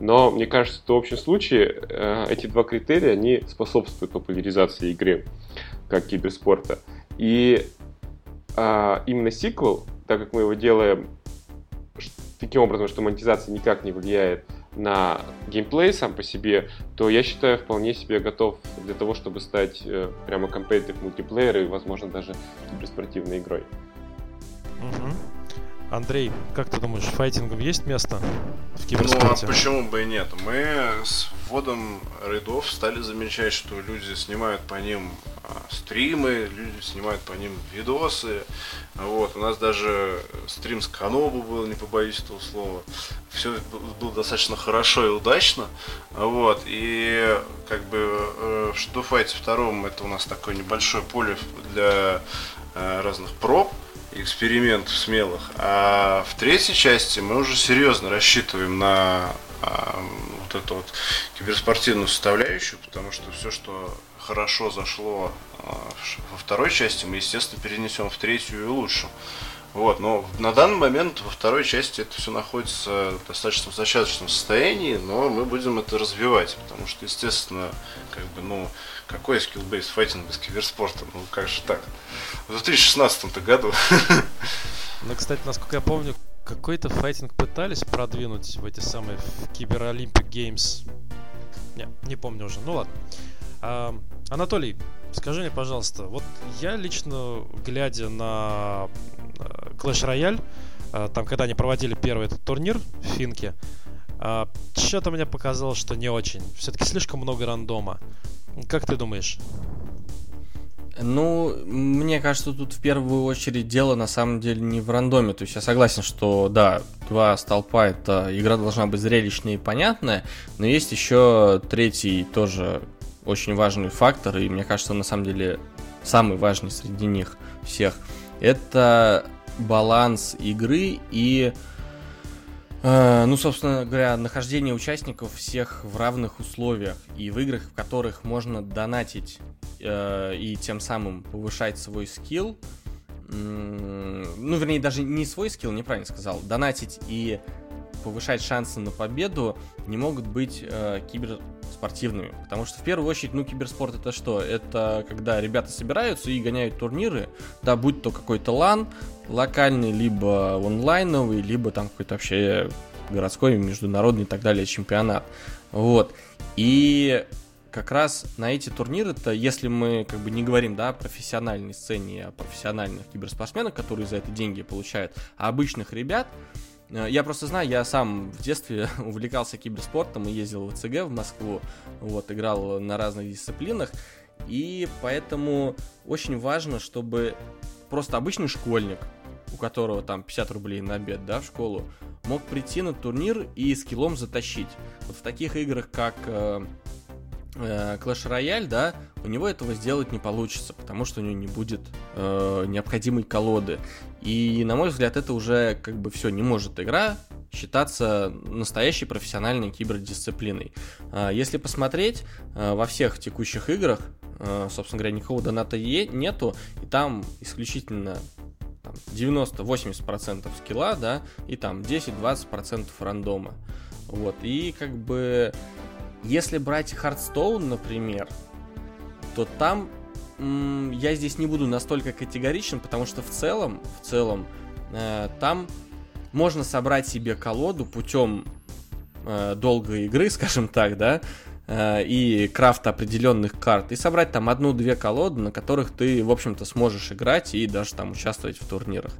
но мне кажется, что в общем случае э, эти два критерия, они способствуют популяризации игры как киберспорта. И а, именно сиквел, так как мы его делаем таким образом, что монетизация никак не влияет на геймплей сам по себе, то я считаю вполне себе готов для того, чтобы стать э, прямо competitive мультиплеер и, возможно, даже киберспортивной игрой. Андрей, как ты думаешь, файтингом есть место в киберспорте? Ну, а почему бы и нет? Мы с вводом рейдов стали замечать, что люди снимают по ним а, стримы, люди снимают по ним видосы. Вот, у нас даже стрим с Канобу был, не побоюсь этого слова. Все было достаточно хорошо и удачно. Вот, и как бы э, в Shadow Fight втором это у нас такое небольшое поле для э, разных проб экспериментов смелых. А в третьей части мы уже серьезно рассчитываем на а, вот эту вот киберспортивную составляющую, потому что все, что хорошо зашло а, во второй части, мы, естественно, перенесем в третью и улучшим. Вот, но на данный момент во второй части это все находится в достаточно зачаточном состоянии, но мы будем это развивать, потому что, естественно, как бы, ну, какой скилл-бейс файтинг без киберспорта? Ну, как же так? В 2016 году. Ну, кстати, насколько я помню, какой-то файтинг пытались продвинуть в эти самые в Cyber Olympic Games. Не, не помню уже. Ну ладно. А, Анатолий, скажи мне, пожалуйста, вот я лично, глядя на Clash Royale, а, там, когда они проводили первый этот турнир в Финке, а, что-то мне показалось, что не очень. Все-таки слишком много рандома. Как ты думаешь? Ну, мне кажется, тут в первую очередь дело на самом деле не в рандоме. То есть я согласен, что да, два столпа это игра должна быть зрелищная и понятная, но есть еще третий тоже очень важный фактор, и мне кажется, на самом деле самый важный среди них всех. Это баланс игры и ну, собственно говоря, нахождение участников всех в равных условиях и в играх, в которых можно донатить э, и тем самым повышать свой скилл, ну, вернее, даже не свой скилл, неправильно сказал, донатить и повышать шансы на победу не могут быть э, киберспортивными. Потому что в первую очередь, ну, киберспорт это что? Это когда ребята собираются и гоняют турниры, да, будь то какой-то лан локальный, либо онлайновый, либо там какой-то вообще городской, международный и так далее чемпионат. Вот. И как раз на эти турниры-то, если мы как бы не говорим, да, о профессиональной сцене, о профессиональных киберспортсменах, которые за это деньги получают, а обычных ребят, я просто знаю, я сам в детстве увлекался киберспортом и ездил в ЦГ в Москву, вот, играл на разных дисциплинах, и поэтому очень важно, чтобы просто обычный школьник, у которого там 50 рублей на обед, да, в школу, мог прийти на турнир и скиллом затащить. Вот в таких играх, как э, э, Clash Royale, да, у него этого сделать не получится, потому что у него не будет э, необходимой колоды. И, на мой взгляд, это уже как бы все, не может игра считаться настоящей профессиональной кибердисциплиной. Э, если посмотреть, э, во всех текущих играх, э, собственно говоря, никакого доната нету, и там исключительно 90-80% скилла, да, и там 10-20% рандома. Вот, и как бы Если брать Hearthstone, например, то там я здесь не буду настолько категоричен, потому что в целом, в целом, э, там можно собрать себе колоду путем э, долгой игры, скажем так, да, и крафта определенных карт, и собрать там одну-две колоды, на которых ты, в общем-то, сможешь играть и даже там участвовать в турнирах.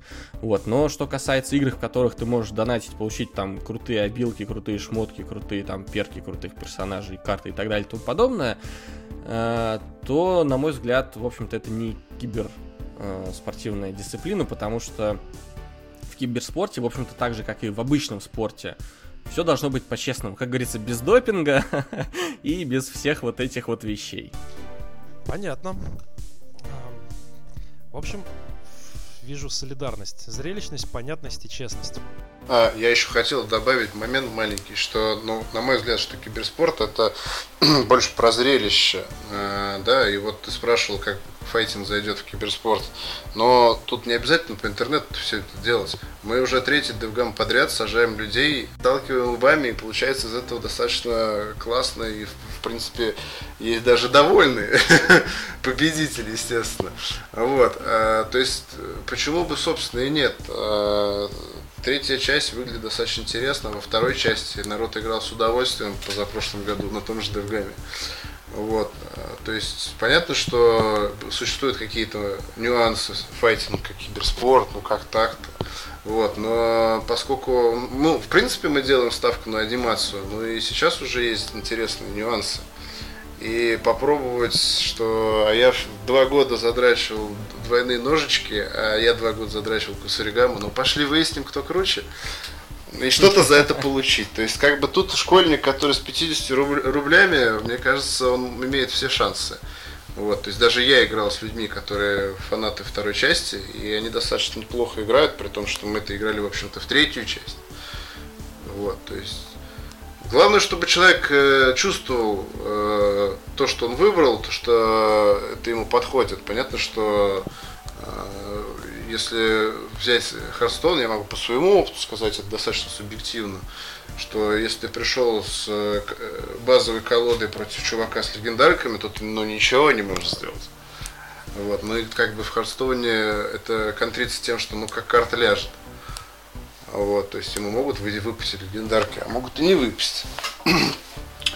Вот, но что касается игр, в которых ты можешь донатить, получить там крутые обилки, крутые шмотки, крутые там перки, крутых персонажей, карты и так далее и тому подобное, э, то, на мой взгляд, в общем-то, это не кибер э, дисциплина, потому что в киберспорте, в общем-то, так же, как и в обычном спорте, все должно быть по-честному, как говорится, без допинга и без всех вот этих вот вещей. Понятно. В общем, вижу солидарность, зрелищность, понятность и честность. А, я еще хотел добавить момент маленький, что, ну, на мой взгляд, что киберспорт это больше про зрелище, э, да, и вот ты спрашивал, как файтинг зайдет в киберспорт, но тут не обязательно по интернету все это делать. Мы уже третий девгам подряд сажаем людей, сталкиваем лбами, и получается из этого достаточно классно, и, в принципе, есть даже довольные победители, естественно. Вот, а, то есть, почему бы, собственно, и нет. Третья часть выглядит достаточно интересно. Во второй части народ играл с удовольствием позапрошлом году на том же Девгаме. Вот. То есть понятно, что существуют какие-то нюансы файтинг, как киберспорт, ну как так-то. Вот, но поскольку, ну, в принципе, мы делаем ставку на анимацию, но и сейчас уже есть интересные нюансы и попробовать, что а я два года задрачивал двойные ножички, а я два года задрачивал кусаригаму, ну пошли выясним, кто круче. И что-то за это получить. То есть, как бы тут школьник, который с 50 рублями, мне кажется, он имеет все шансы. Вот, то есть даже я играл с людьми, которые фанаты второй части, и они достаточно неплохо играют, при том, что мы это играли, в общем-то, в третью часть. Вот, то есть Главное, чтобы человек э, чувствовал э, то, что он выбрал, то, что это ему подходит. Понятно, что э, если взять Харстон, я могу по своему опыту сказать, это достаточно субъективно, что если ты пришел с базовой колодой против чувака с легендарками, то ты ну, ничего не можешь сделать. Вот. Ну и как бы в Харстоне это контрится тем, что ну как карта ляжет. Вот, то есть ему могут выпустить легендарки, а могут и не выпустить.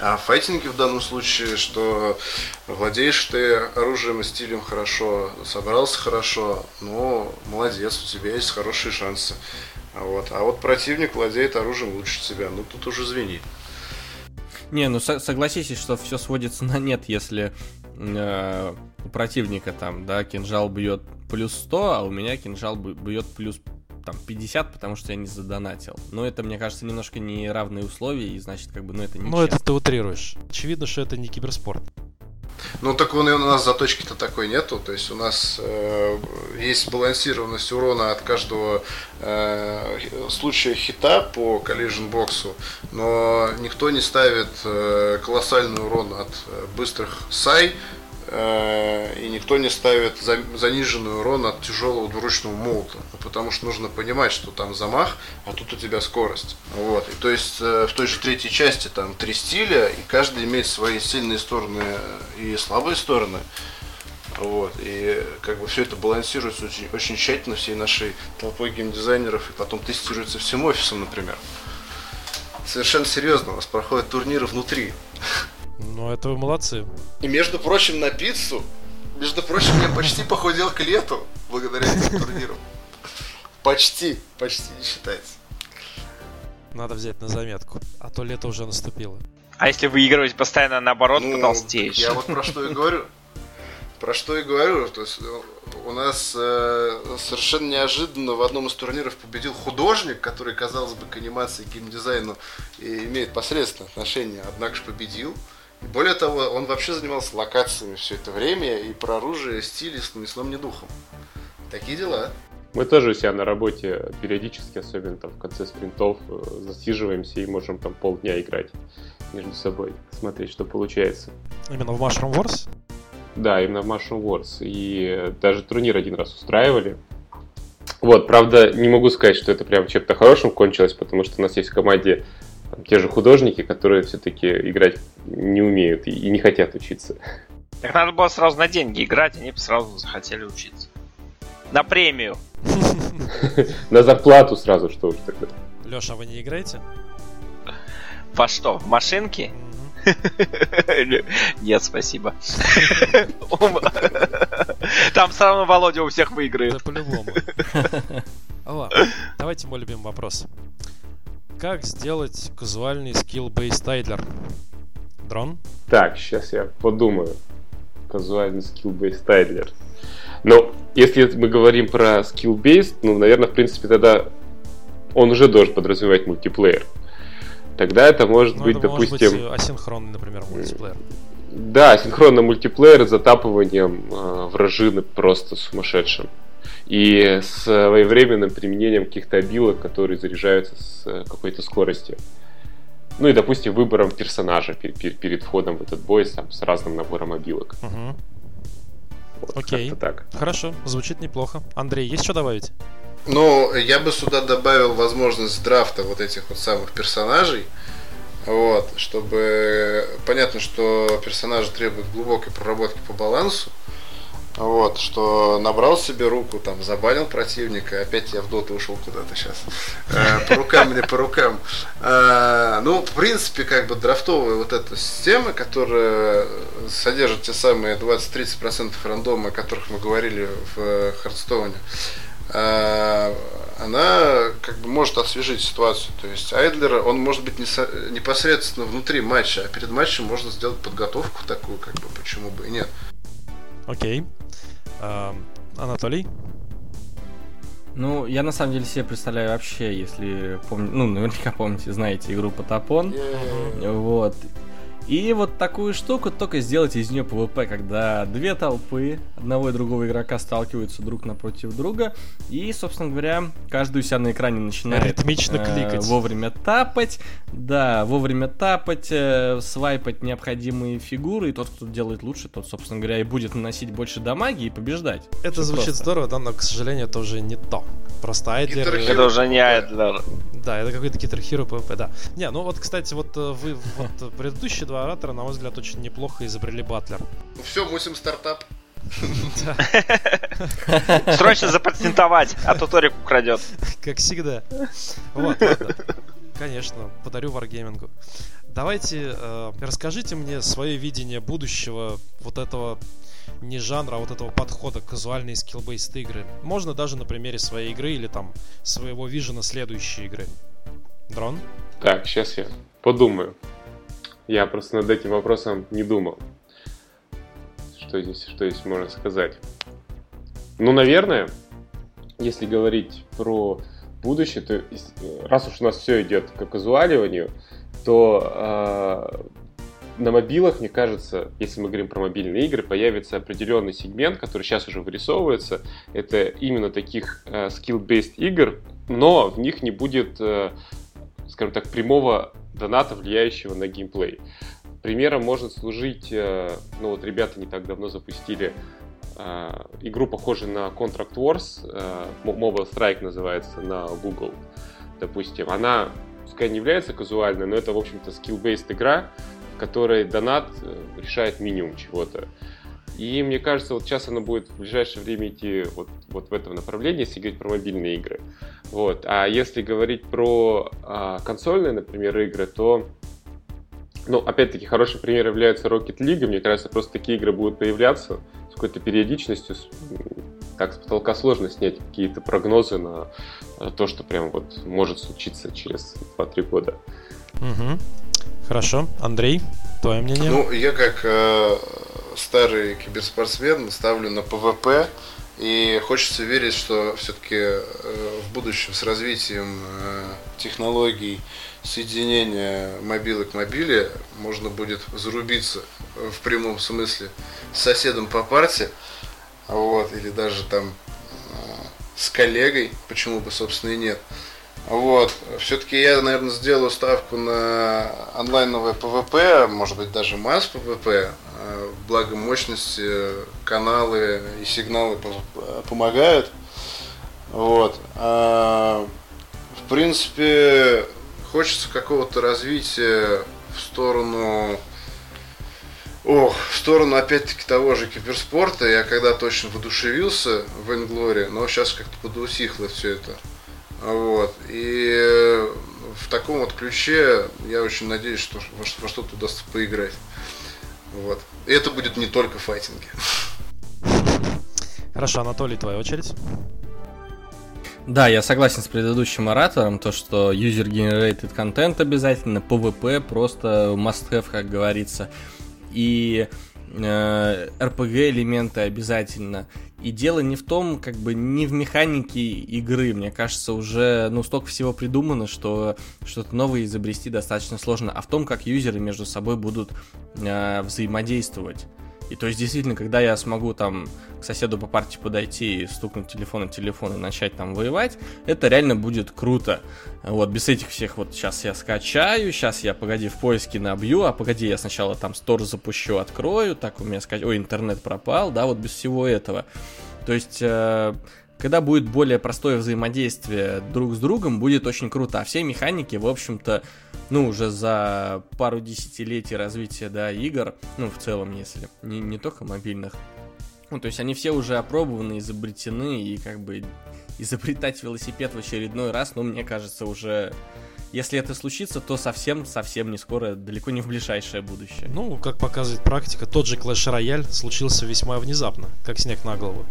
А в в данном случае, что владеешь ты оружием и стилем хорошо, собрался хорошо, ну, молодец, у тебя есть хорошие шансы. Вот. А вот противник владеет оружием лучше тебя, ну тут уже звенит. Не, ну со- согласитесь, что все сводится на нет, если э, у противника там, да, кинжал бьет плюс 100, а у меня кинжал бьет плюс там 50, потому что я не задонатил. Но это, мне кажется, немножко не равные условия, и значит, как бы, ну это не Ну это ты утрируешь. Очевидно, что это не киберспорт. Ну так у нас заточки-то такой нету, то есть у нас э, есть балансированность урона от каждого э, случая хита по коллижен боксу, но никто не ставит э, колоссальный урон от э, быстрых сай, и никто не ставит заниженный урон от тяжелого двуручного молота, ну, потому что нужно понимать, что там замах, а тут у тебя скорость. Вот. И то есть э, в той же третьей части там три стиля, и каждый имеет свои сильные стороны и слабые стороны. Вот. И как бы все это балансируется очень, очень тщательно всей нашей толпой геймдизайнеров, и потом тестируется всем офисом, например. Совершенно серьезно, у нас проходят турниры внутри. Ну, это вы молодцы. И, между прочим, на пиццу, между прочим, я почти похудел к лету благодаря этим турнирам. Почти, почти не считается. Надо взять на заметку, а то лето уже наступило. А если выигрывать постоянно наоборот, ну, потолстеешь? Я вот про что и говорю. Про что и говорю. То есть у нас э, совершенно неожиданно в одном из турниров победил художник, который, казалось бы, к анимации и геймдизайну имеет посредственное отношение, однако же победил. Более того, он вообще занимался локациями все это время и про оружие, стиль, ни сном, ни духом. Такие дела. Мы тоже у себя на работе периодически, особенно там в конце спринтов, э, засиживаемся и можем там полдня играть между собой, смотреть, что получается. Именно в Mushroom Wars? Да, именно в Mushroom Wars. И даже турнир один раз устраивали. Вот, правда, не могу сказать, что это прям чем-то хорошим кончилось, потому что у нас есть в команде те же художники, которые все-таки играть не умеют и, и не хотят учиться. Так надо было сразу на деньги играть, они бы сразу захотели учиться. На премию. На зарплату сразу, что уж тогда. Леша, а вы не играете? Во что, в машинки? Нет, спасибо. Там все равно Володя у всех Да выиграет. по-любому. Ладно, давайте мой любимый вопрос. Как сделать казуальный скилл-бейс тайдлер? Дрон? Так, сейчас я подумаю. Казуальный skill-based тайдлер. Но если мы говорим про skill-based, ну, наверное, в принципе, тогда он уже должен подразумевать мультиплеер. Тогда это может Ну, быть, это может быть допустим, э, асинхронный, например, мультиплеер. да, синхронный мультиплеер с затапыванием э, вражины просто сумасшедшим. И с своевременным применением каких-то обилок, которые заряжаются с э, какой-то скоростью. Ну и, допустим, выбором персонажа пер- пер- перед входом в этот бой там, с разным набором обилок. Мгм. Вот, Окей. так. Хорошо, звучит неплохо. Андрей, есть что добавить? Ну, я бы сюда добавил возможность драфта вот этих вот самых персонажей. Вот, чтобы понятно, что персонажи требуют глубокой проработки по балансу. Вот, что набрал себе руку, там, забанил противника, опять я в доту ушел куда-то сейчас. По рукам мне, по рукам. Э, Ну, в принципе, как бы драфтовая вот эта система, которая содержит те самые 20-30% рандома, о которых мы говорили в Хардстоуне, а, она как бы может освежить ситуацию. То есть Айдлер, он может быть не со- непосредственно внутри матча, а перед матчем можно сделать подготовку такую, как бы, почему бы и нет. Окей. Эм, Анатолий? Ну, я на самом деле себе представляю вообще, если помните, ну, наверняка помните, знаете игру Потапон. Вот. И вот такую штуку только сделать из нее PvP, когда две толпы одного и другого игрока сталкиваются друг напротив друга, и, собственно говоря, каждый у себя на экране начинает Ритмично э, кликать. вовремя тапать, да, вовремя тапать, э, свайпать необходимые фигуры, и тот, кто делает лучше, тот, собственно говоря, и будет наносить больше дамаги и побеждать. Это Всё звучит просто. здорово, да, но, к сожалению, это уже не то. Просто Айдлер... Это уже не Айдлер. Да, это какой-то Guitar Hero PvP, да. Не, ну вот, кстати, вот э, вы, вот предыдущие два оратора, на мой взгляд, очень неплохо изобрели Батлер. Ну все, мусим стартап. Срочно запатентовать, а то Торик украдет. Как всегда. Вот, ладно. Конечно, подарю Wargaming. Давайте, э, расскажите мне свое видение будущего вот этого не жанра, а вот этого подхода к казуальной скилл-бейст игры. Можно даже на примере своей игры или там своего вижена следующей игры. Дрон? Так, сейчас я подумаю. Я просто над этим вопросом не думал. Что здесь, что здесь можно сказать? Ну, наверное, если говорить про будущее, то ис- раз уж у нас все идет к казуаливанию, то а, на мобилах, мне кажется, если мы говорим про мобильные игры, появится определенный сегмент, который сейчас уже вырисовывается. Это именно таких э, skill-based игр, но в них не будет, э, скажем так, прямого доната, влияющего на геймплей. Примером может служить, э, ну вот ребята не так давно запустили э, игру, похожую на Contract Wars, э, Mobile Strike называется на Google, допустим. Она, пускай не является казуальной, но это, в общем-то, skill-based игра, в которой донат решает минимум чего-то. И мне кажется, вот сейчас она будет в ближайшее время идти вот, вот в этом направлении, если говорить про мобильные игры. Вот. А если говорить про а, консольные, например, игры, то ну, опять-таки, хороший пример является Rocket League. Мне кажется, просто такие игры будут появляться с какой-то периодичностью. С- Так, с потолка сложно снять какие-то прогнозы на э, то, что прям вот может случиться через 2-3 года. Угу. Хорошо. Андрей, твое мнение? Ну, я как э, старый киберспортсмен ставлю на PvP. И хочется верить, что все-таки в будущем с развитием э, технологий соединения мобилы к мобиле можно будет зарубиться э, в прямом смысле с соседом по парте, вот, или даже там э, с коллегой, почему бы, собственно, и нет. Вот. Все-таки я, наверное, сделаю ставку на онлайновое PvP, может быть, даже mass PvP. Э, Благо мощности, каналы и сигналы по- помогают. Вот. А, В принципе, хочется какого-то развития в сторону о, в сторону опять-таки того же киберспорта. Я когда точно воодушевился в Инглоре, но сейчас как-то подусихло все это. Вот. И в таком вот ключе я очень надеюсь, что во что-то удастся поиграть. Вот. И это будет не только файтинги. Хорошо, Анатолий, твоя очередь. Да, я согласен с предыдущим оратором, то, что user-generated контент обязательно, PvP просто must-have, как говорится. И э, RPG элементы обязательно. И дело не в том, как бы не в механике игры. Мне кажется, уже ну столько всего придумано, что что-то новое изобрести достаточно сложно, а в том, как юзеры между собой будут э, взаимодействовать. И то есть, действительно, когда я смогу там к соседу по партии подойти и стукнуть телефон на телефон и начать там воевать, это реально будет круто. Вот, без этих всех вот сейчас я скачаю, сейчас я, погоди, в поиске набью, а погоди, я сначала там стор запущу, открою, так у меня скач... Ой, интернет пропал, да, вот без всего этого. То есть, э, когда будет более простое взаимодействие друг с другом, будет очень круто. А все механики, в общем-то, ну, уже за пару десятилетий развития, да, игр, ну, в целом, если, не, не только мобильных, ну, то есть они все уже опробованы, изобретены, и как бы изобретать велосипед в очередной раз, ну, мне кажется, уже если это случится, то совсем-совсем не скоро, далеко не в ближайшее будущее. Ну, как показывает практика, тот же Clash Royale случился весьма внезапно, как снег на голову.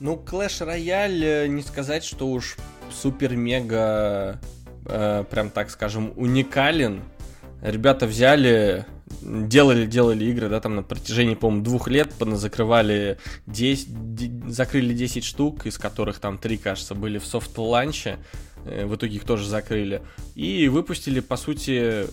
Ну, Clash Royale, не сказать, что уж супер-мега э, прям так скажем, уникален. Ребята взяли, делали, делали игры, да, там на протяжении, по-моему, двух лет, закрывали 10, закрыли 10 штук, из которых там 3, кажется, были в soft launch е, э, в итоге их тоже закрыли, и выпустили, по сути,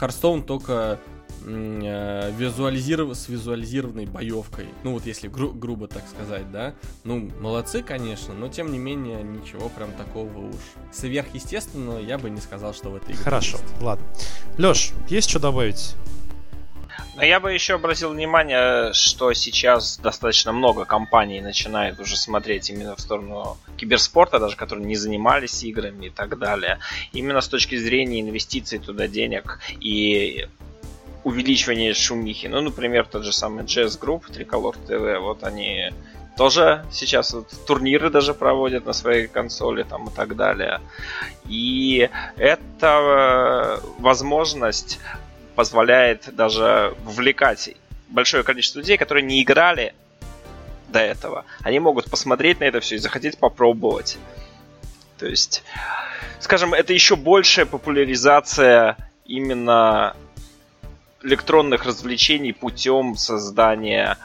Hearthstone только э, визуализиров... с визуализированной боевкой. Ну вот если гру- грубо так сказать, да. Ну, молодцы, конечно, но тем не менее ничего прям такого уж сверхъестественного я бы не сказал, что в этой игре Хорошо, есть. ладно. Лёш, есть что добавить? Но я бы еще обратил внимание, что сейчас достаточно много компаний начинает уже смотреть именно в сторону киберспорта, даже которые не занимались играми и так далее. Именно с точки зрения инвестиций туда денег и увеличивание шумихи. Ну, например, тот же самый Jazz Group, Tricolor TV, вот они тоже сейчас вот турниры даже проводят на своей консоли там и так далее. И это возможность позволяет даже вовлекать большое количество людей, которые не играли до этого. Они могут посмотреть на это все и захотеть попробовать. То есть, скажем, это еще большая популяризация именно электронных развлечений путем создания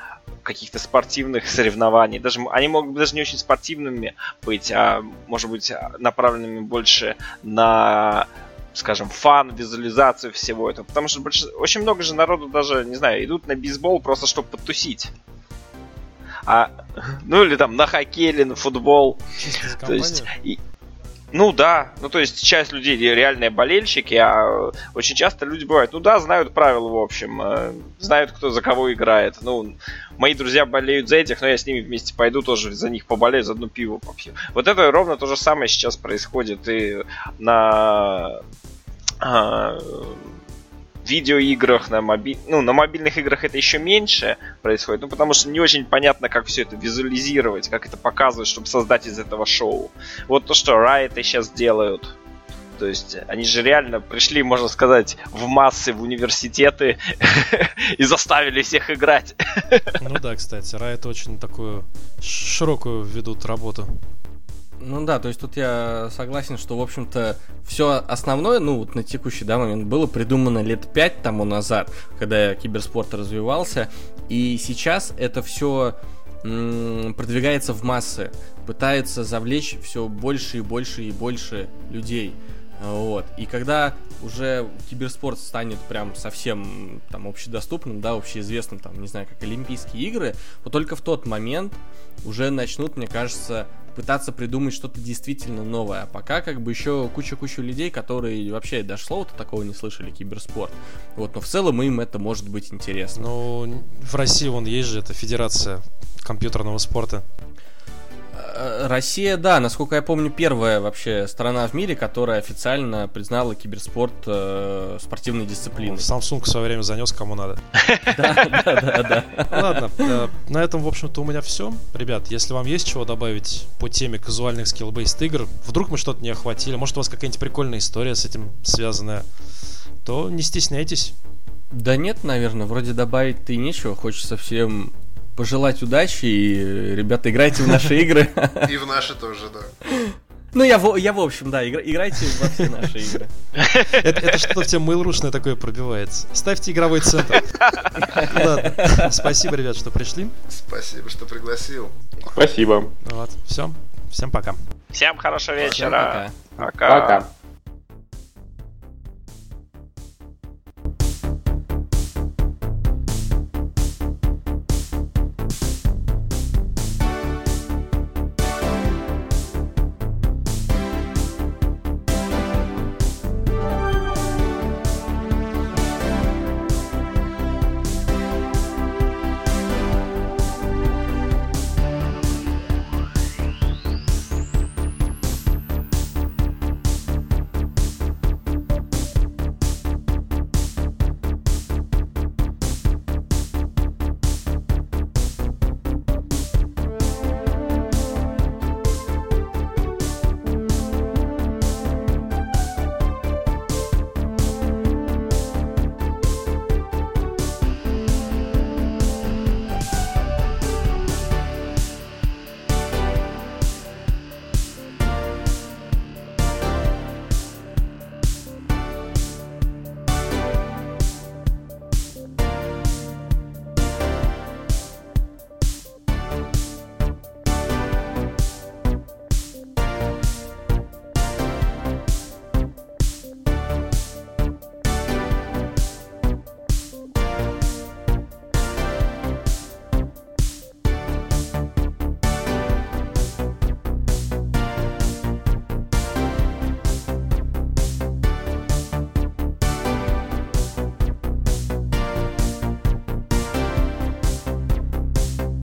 каких-то спортивных соревнований. Даже они могут быть даже не очень спортивными быть, а может быть направленными больше на скажем, фан, визуализацию всего этого. Потому что больш... очень много же народу даже, не знаю, идут на бейсбол просто чтобы потусить. А, ну или там на хоккей или на футбол. То есть, и, ну да, ну то есть часть людей реальные болельщики, а очень часто люди бывают, ну да, знают правила, в общем, э, знают, кто за кого играет. Ну, мои друзья болеют за этих, но я с ними вместе пойду тоже за них поболею, за одну пиво попью. Вот это ровно то же самое сейчас происходит и на а, видеоиграх, на, моби... ну, на мобильных играх это еще меньше происходит, ну, потому что не очень понятно, как все это визуализировать, как это показывать, чтобы создать из этого шоу. Вот то, что Riot сейчас делают. То есть они же реально пришли, можно сказать, в массы, в университеты и заставили всех играть. Ну да, кстати, Riot очень такую широкую ведут работу. Ну да, то есть тут я согласен, что, в общем-то, все основное, ну, вот на текущий да, момент было придумано лет пять тому назад, когда киберспорт развивался, и сейчас это все продвигается в массы, пытается завлечь все больше и больше и больше людей. Вот. И когда уже киберспорт станет прям совсем там общедоступным, да, общеизвестным, там, не знаю, как Олимпийские игры, вот только в тот момент уже начнут, мне кажется, пытаться придумать что-то действительно новое. А пока как бы еще куча-куча людей, которые вообще даже слова-то такого не слышали, киберспорт. Вот, но в целом им это может быть интересно. Ну, в России вон есть же эта федерация компьютерного спорта. Э, Россия, да, насколько я помню, первая вообще страна в мире, которая официально признала киберспорт э, спортивной дисциплиной. Samsung в свое время занес кому надо. Да, да, да. Ладно, э, на этом, в общем-то, у меня все. Ребят, если вам есть чего добавить по теме казуальных скилл-бейст игр, вдруг мы что-то не охватили, может, у вас какая-нибудь прикольная история с этим связанная, то не стесняйтесь. Да нет, наверное, вроде добавить-то и нечего. Хочется всем пожелать удачи и, ребята, играйте в наши игры. И в наши тоже, да. Ну, я, в- я в общем, да, игра- играйте во все наши игры. Это, это что-то в тему mail такое пробивается. Ставьте игровой центр. Ладно, спасибо, ребят, что пришли. Спасибо, что пригласил. Спасибо. Вот, все. Всем пока. Всем хорошего Всем вечера. пока. Пока. Пока.